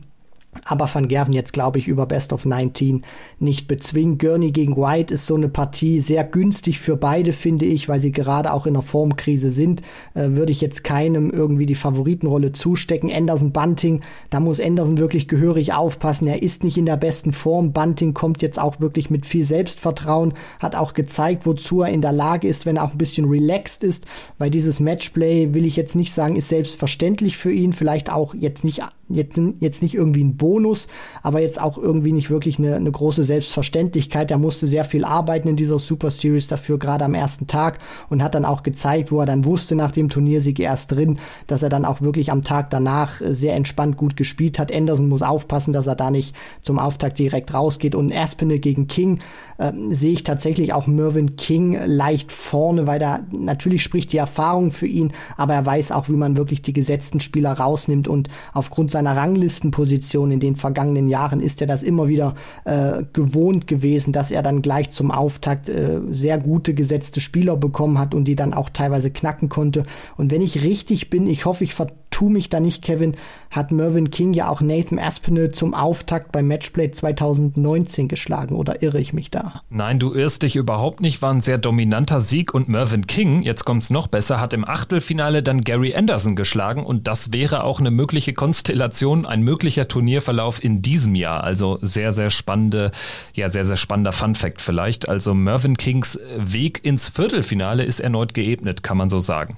aber Van Gerven jetzt, glaube ich, über Best of 19 nicht bezwingen. Gurney gegen White ist so eine Partie sehr günstig für beide, finde ich, weil sie gerade auch in einer Formkrise sind. Äh, würde ich jetzt keinem irgendwie die Favoritenrolle zustecken. Anderson Bunting, da muss Anderson wirklich gehörig aufpassen. Er ist nicht in der besten Form. Bunting kommt jetzt auch wirklich mit viel Selbstvertrauen, hat auch gezeigt, wozu er in der Lage ist, wenn er auch ein bisschen relaxed ist, weil dieses Matchplay, will ich jetzt nicht sagen, ist selbstverständlich für ihn, vielleicht auch jetzt nicht jetzt, jetzt nicht irgendwie ein Bonus, aber jetzt auch irgendwie nicht wirklich eine, eine große Selbstverständlichkeit. Er musste sehr viel arbeiten in dieser Super Series dafür, gerade am ersten Tag und hat dann auch gezeigt, wo er dann wusste nach dem Turniersieg erst drin, dass er dann auch wirklich am Tag danach äh, sehr entspannt gut gespielt hat. Anderson muss aufpassen, dass er da nicht zum Auftakt direkt rausgeht und Aspinall gegen King äh, sehe ich tatsächlich auch Mervyn King leicht vorne, weil da natürlich spricht die Erfahrung für ihn, aber er weiß auch, wie man wirklich die gesetzten Spieler rausnimmt und aufgrund seiner Ranglistenposition in den vergangenen Jahren ist er das immer wieder äh, gewohnt gewesen, dass er dann gleich zum Auftakt äh, sehr gute gesetzte Spieler bekommen hat und die dann auch teilweise knacken konnte. Und wenn ich richtig bin, ich hoffe, ich tu mich da nicht, Kevin, hat Mervyn King ja auch Nathan Aspinall zum Auftakt beim Matchplay 2019 geschlagen. Oder irre ich mich da? Nein, du irrst dich überhaupt nicht. War ein sehr dominanter Sieg und Mervyn King, jetzt kommt's noch besser, hat im Achtelfinale dann Gary Anderson geschlagen und das wäre auch eine mögliche Konstellation, ein möglicher Turnierverlauf in diesem Jahr. Also sehr, sehr spannende, ja, sehr, sehr spannender Fun-Fact vielleicht. Also Mervyn Kings Weg ins Viertelfinale ist erneut geebnet, kann man so sagen.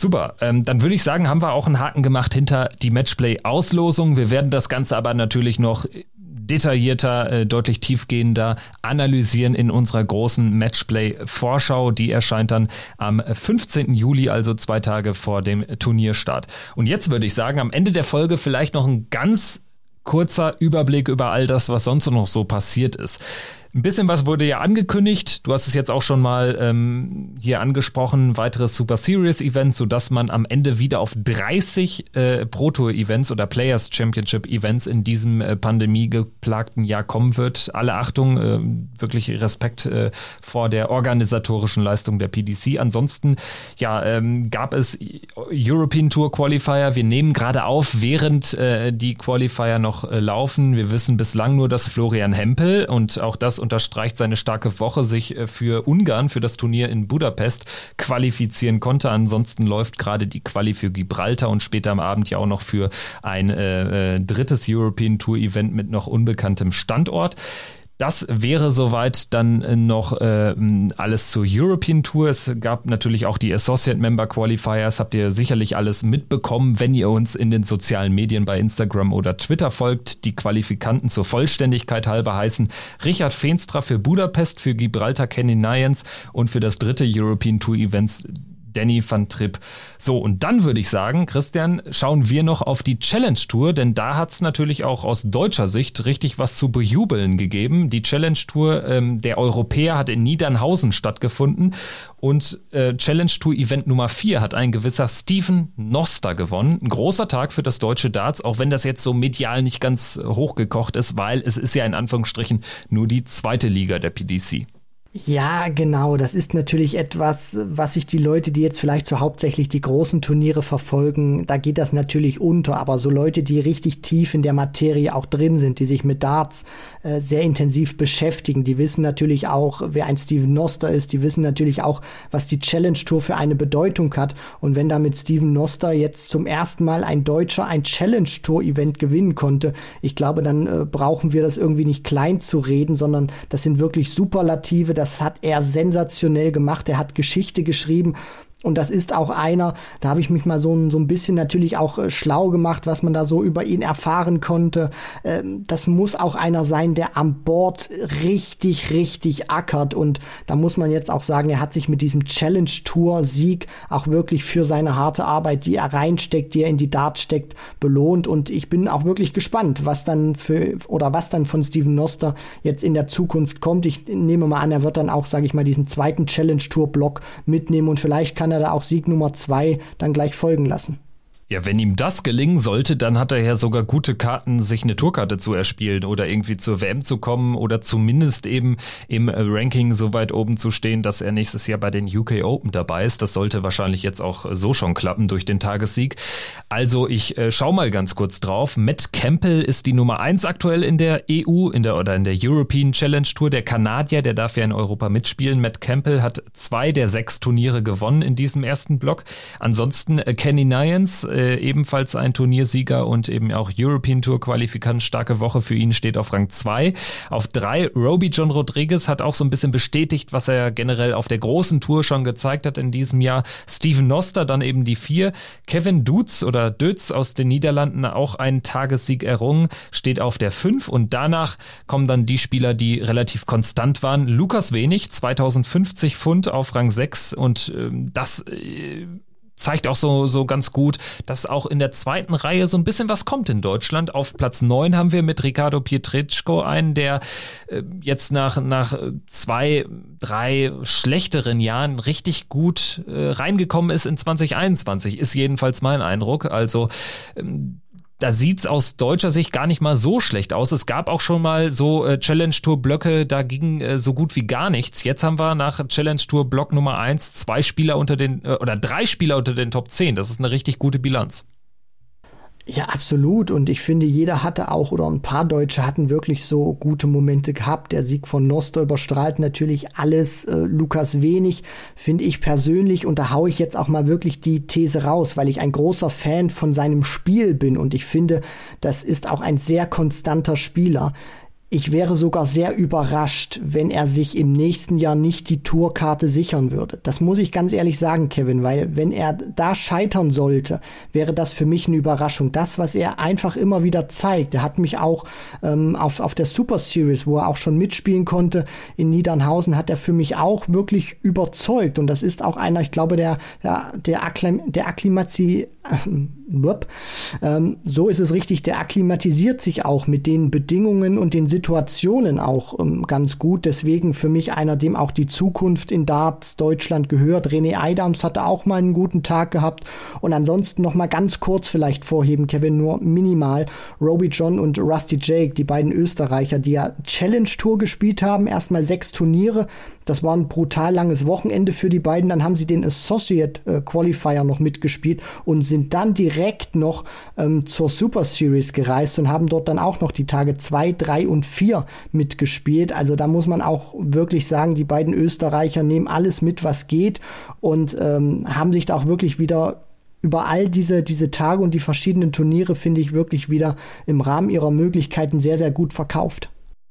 Super, ähm, dann würde ich sagen, haben wir auch einen Haken gemacht hinter die Matchplay-Auslosung. Wir werden das Ganze aber natürlich noch detaillierter, äh, deutlich tiefgehender analysieren in unserer großen Matchplay-Vorschau. Die erscheint dann am 15. Juli, also zwei Tage vor dem Turnierstart. Und jetzt würde ich sagen, am Ende der Folge vielleicht noch ein ganz kurzer Überblick über all das, was sonst noch so passiert ist. Ein bisschen was wurde ja angekündigt. Du hast es jetzt auch schon mal ähm, hier angesprochen. Weiteres Super Series Event, sodass man am Ende wieder auf 30 äh, Pro Tour Events oder Players Championship Events in diesem äh, pandemiegeplagten Jahr kommen wird. Alle Achtung, äh, wirklich Respekt äh, vor der organisatorischen Leistung der PDC. Ansonsten, ja, ähm, gab es European Tour Qualifier. Wir nehmen gerade auf, während äh, die Qualifier noch äh, laufen. Wir wissen bislang nur, dass Florian Hempel und auch das unterstreicht seine starke Woche, sich äh, für Ungarn, für das Turnier in Budapest qualifizieren konnte. Ansonsten läuft gerade die Quali für Gibraltar und später am Abend ja auch noch für ein äh, äh drittes European Tour Event mit noch unbekanntem Standort. Das wäre soweit dann äh, noch äh, alles zur European Tour. Es gab natürlich auch die Associate Member Qualifiers. Habt ihr sicherlich alles mitbekommen, wenn ihr uns in den sozialen Medien bei Instagram oder Twitter folgt. Die Qualifikanten zur Vollständigkeit halber heißen Richard Feenstra für Budapest, für Gibraltar Kenny Nyans und für das dritte European Tour Events Danny van Tripp. So, und dann würde ich sagen, Christian, schauen wir noch auf die Challenge Tour, denn da hat es natürlich auch aus deutscher Sicht richtig was zu bejubeln gegeben. Die Challenge Tour ähm, der Europäer hat in Niedernhausen stattgefunden und äh, Challenge Tour Event Nummer 4 hat ein gewisser Steven Noster gewonnen. Ein großer Tag für das deutsche Darts, auch wenn das jetzt so medial nicht ganz hochgekocht ist, weil es ist ja in Anführungsstrichen nur die zweite Liga der PDC. Ja, genau. Das ist natürlich etwas, was sich die Leute, die jetzt vielleicht so hauptsächlich die großen Turniere verfolgen, da geht das natürlich unter. Aber so Leute, die richtig tief in der Materie auch drin sind, die sich mit Darts äh, sehr intensiv beschäftigen, die wissen natürlich auch, wer ein Steven Noster ist. Die wissen natürlich auch, was die Challenge Tour für eine Bedeutung hat. Und wenn da mit Steven Noster jetzt zum ersten Mal ein Deutscher ein Challenge Tour Event gewinnen konnte, ich glaube, dann äh, brauchen wir das irgendwie nicht klein zu reden, sondern das sind wirklich Superlative das hat er sensationell gemacht. Er hat Geschichte geschrieben und das ist auch einer, da habe ich mich mal so, so ein bisschen natürlich auch äh, schlau gemacht, was man da so über ihn erfahren konnte. Ähm, das muss auch einer sein, der am Board richtig, richtig ackert. Und da muss man jetzt auch sagen, er hat sich mit diesem Challenge-Tour-Sieg auch wirklich für seine harte Arbeit, die er reinsteckt, die er in die Dart steckt, belohnt. Und ich bin auch wirklich gespannt, was dann für oder was dann von Steven Noster jetzt in der Zukunft kommt. Ich nehme mal an, er wird dann auch, sage ich mal, diesen zweiten Challenge-Tour-Block mitnehmen und vielleicht kann kann er da auch Sieg Nummer zwei dann gleich folgen lassen. Ja, wenn ihm das gelingen sollte, dann hat er ja sogar gute Karten, sich eine Tourkarte zu erspielen oder irgendwie zur WM zu kommen oder zumindest eben im Ranking so weit oben zu stehen, dass er nächstes Jahr bei den UK Open dabei ist. Das sollte wahrscheinlich jetzt auch so schon klappen durch den Tagessieg. Also ich äh, schau mal ganz kurz drauf. Matt Campbell ist die Nummer eins aktuell in der EU in der oder in der European Challenge Tour. Der Kanadier, der darf ja in Europa mitspielen. Matt Campbell hat zwei der sechs Turniere gewonnen in diesem ersten Block. Ansonsten äh, Kenny Nyans äh, ebenfalls ein Turniersieger und eben auch European Tour Qualifikant. Starke Woche für ihn steht auf Rang 2. Auf 3 Roby John Rodriguez hat auch so ein bisschen bestätigt, was er generell auf der großen Tour schon gezeigt hat in diesem Jahr. Steven Noster dann eben die 4. Kevin Dutz oder Dötz aus den Niederlanden auch einen Tagessieg errungen, steht auf der 5 und danach kommen dann die Spieler, die relativ konstant waren. Lukas Wenig, 2050 Pfund auf Rang 6 und äh, das äh, zeigt auch so, so ganz gut, dass auch in der zweiten Reihe so ein bisschen was kommt in Deutschland. Auf Platz 9 haben wir mit Ricardo Pietreczko einen, der äh, jetzt nach, nach zwei, drei schlechteren Jahren richtig gut äh, reingekommen ist in 2021, ist jedenfalls mein Eindruck. Also ähm, da sieht's aus deutscher Sicht gar nicht mal so schlecht aus. Es gab auch schon mal so äh, Challenge Tour Blöcke, da ging äh, so gut wie gar nichts. Jetzt haben wir nach Challenge Tour Block Nummer eins zwei Spieler unter den äh, oder drei Spieler unter den Top 10. Das ist eine richtig gute Bilanz. Ja, absolut. Und ich finde, jeder hatte auch, oder ein paar Deutsche hatten wirklich so gute Momente gehabt. Der Sieg von Noster überstrahlt natürlich alles. Äh, Lukas Wenig finde ich persönlich, und da haue ich jetzt auch mal wirklich die These raus, weil ich ein großer Fan von seinem Spiel bin. Und ich finde, das ist auch ein sehr konstanter Spieler. Ich wäre sogar sehr überrascht, wenn er sich im nächsten Jahr nicht die Tourkarte sichern würde. Das muss ich ganz ehrlich sagen, Kevin, weil wenn er da scheitern sollte, wäre das für mich eine Überraschung. Das, was er einfach immer wieder zeigt, er hat mich auch ähm, auf, auf der Super Series, wo er auch schon mitspielen konnte, in Niedernhausen, hat er für mich auch wirklich überzeugt. Und das ist auch einer, ich glaube, der, der, der, Akklim der Akklimatie, ähm, ähm, so ist es richtig, der akklimatisiert sich auch mit den Bedingungen und den Situationen auch ähm, ganz gut. Deswegen für mich einer, dem auch die Zukunft in Darts Deutschland gehört. René Eidams hatte auch mal einen guten Tag gehabt. Und ansonsten noch mal ganz kurz vielleicht vorheben, Kevin, nur minimal. Roby John und Rusty Jake, die beiden Österreicher, die ja Challenge Tour gespielt haben, erstmal sechs Turniere. Das war ein brutal langes Wochenende für die beiden. Dann haben sie den Associate äh, Qualifier noch mitgespielt und sind dann direkt noch ähm, zur Super Series gereist und haben dort dann auch noch die Tage zwei, drei und vier mitgespielt. Also da muss man auch wirklich sagen, die beiden Österreicher nehmen alles mit, was geht und ähm, haben sich da auch wirklich wieder über all diese, diese Tage und die verschiedenen Turniere, finde ich, wirklich wieder im Rahmen ihrer Möglichkeiten sehr, sehr gut verkauft.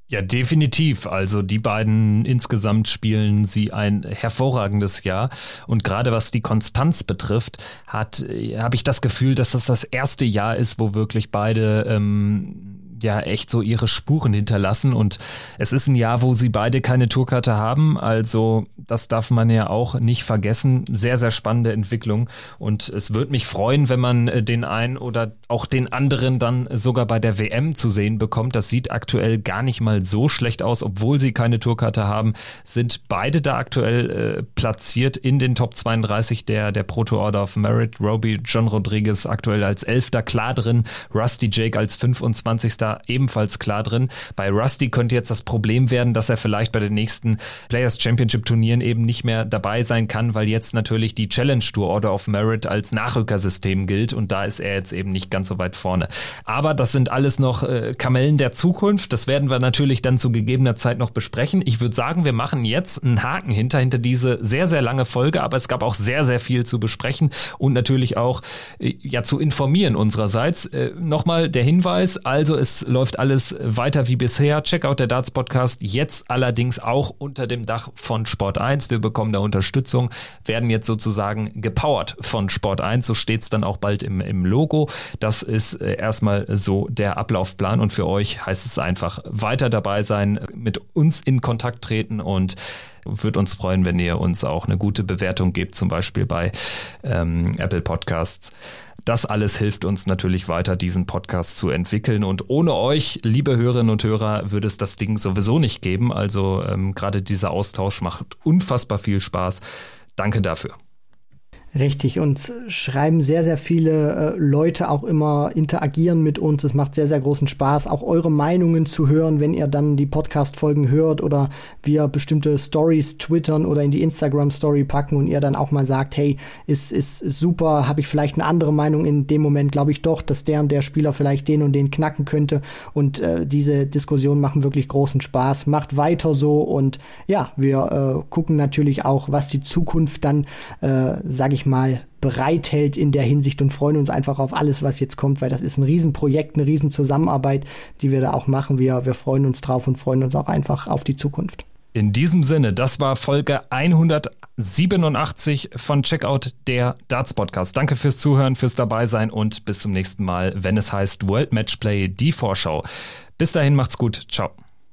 Ja, definitiv. Also die beiden insgesamt spielen sie ein hervorragendes Jahr. Und gerade was die Konstanz betrifft, hat habe ich das Gefühl, dass das das erste Jahr ist, wo wirklich beide ähm, ja echt so ihre Spuren hinterlassen. Und es ist ein Jahr, wo sie beide keine Tourkarte haben. Also das darf man ja auch nicht vergessen. Sehr, sehr spannende Entwicklung. Und es würde mich freuen, wenn man äh, den einen oder auch den anderen dann sogar bei der WM zu sehen bekommt. Das sieht aktuell gar nicht mal so schlecht aus, obwohl sie keine Tourkarte haben. Sind beide da aktuell äh, platziert in den Top 32 der, der Proto Order of Merit. Roby John Rodriguez aktuell als Elfter klar drin. Rusty Jake als 25 da ebenfalls klar drin. Bei Rusty könnte jetzt das Problem werden, dass er vielleicht bei den nächsten Players Championship Turnieren eben nicht mehr dabei sein kann, weil jetzt natürlich die Challenge Tour Order of Merit als Nachrückersystem gilt und da ist er jetzt eben nicht ganz so weit vorne. Aber das sind alles noch äh, Kamellen der Zukunft. Das werden wir natürlich dann zu gegebener Zeit noch besprechen. Ich würde sagen, wir machen jetzt einen Haken hinter, hinter diese sehr, sehr lange Folge, aber es gab auch sehr, sehr viel zu besprechen und natürlich auch äh, ja zu informieren unsererseits. Äh, Nochmal der Hinweis, also es läuft alles weiter wie bisher. Checkout der Darts Podcast jetzt allerdings auch unter dem Dach von Sport 1. Wir bekommen da Unterstützung, werden jetzt sozusagen gepowert von Sport 1. So steht es dann auch bald im, im Logo. Das ist äh, erstmal so der Ablaufplan und für euch heißt es einfach weiter dabei sein, mit uns in Kontakt treten und würde uns freuen, wenn ihr uns auch eine gute Bewertung gebt, zum Beispiel bei ähm, Apple Podcasts. Das alles hilft uns natürlich weiter, diesen Podcast zu entwickeln. Und ohne euch, liebe Hörerinnen und Hörer, würde es das Ding sowieso nicht geben. Also ähm, gerade dieser Austausch macht unfassbar viel Spaß. Danke dafür. Richtig, und schreiben sehr, sehr viele äh, Leute auch immer, interagieren mit uns. Es macht sehr, sehr großen Spaß, auch eure Meinungen zu hören, wenn ihr dann die Podcast-Folgen hört oder wir bestimmte Stories twittern oder in die Instagram-Story packen und ihr dann auch mal sagt, hey, ist, ist, ist super, habe ich vielleicht eine andere Meinung in dem Moment, glaube ich doch, dass der und der Spieler vielleicht den und den knacken könnte. Und äh, diese Diskussionen machen wirklich großen Spaß. Macht weiter so und ja, wir äh, gucken natürlich auch, was die Zukunft dann, äh, sage ich ich mal, bereithält in der Hinsicht und freuen uns einfach auf alles, was jetzt kommt, weil das ist ein Riesenprojekt, eine Riesenzusammenarbeit, die wir da auch machen. Wir, wir freuen uns drauf und freuen uns auch einfach auf die Zukunft. In diesem Sinne, das war Folge 187 von Checkout der Darts Podcast. Danke fürs Zuhören, fürs Dabeisein und bis zum nächsten Mal, wenn es heißt World Matchplay, die Vorschau. Bis dahin macht's gut. Ciao.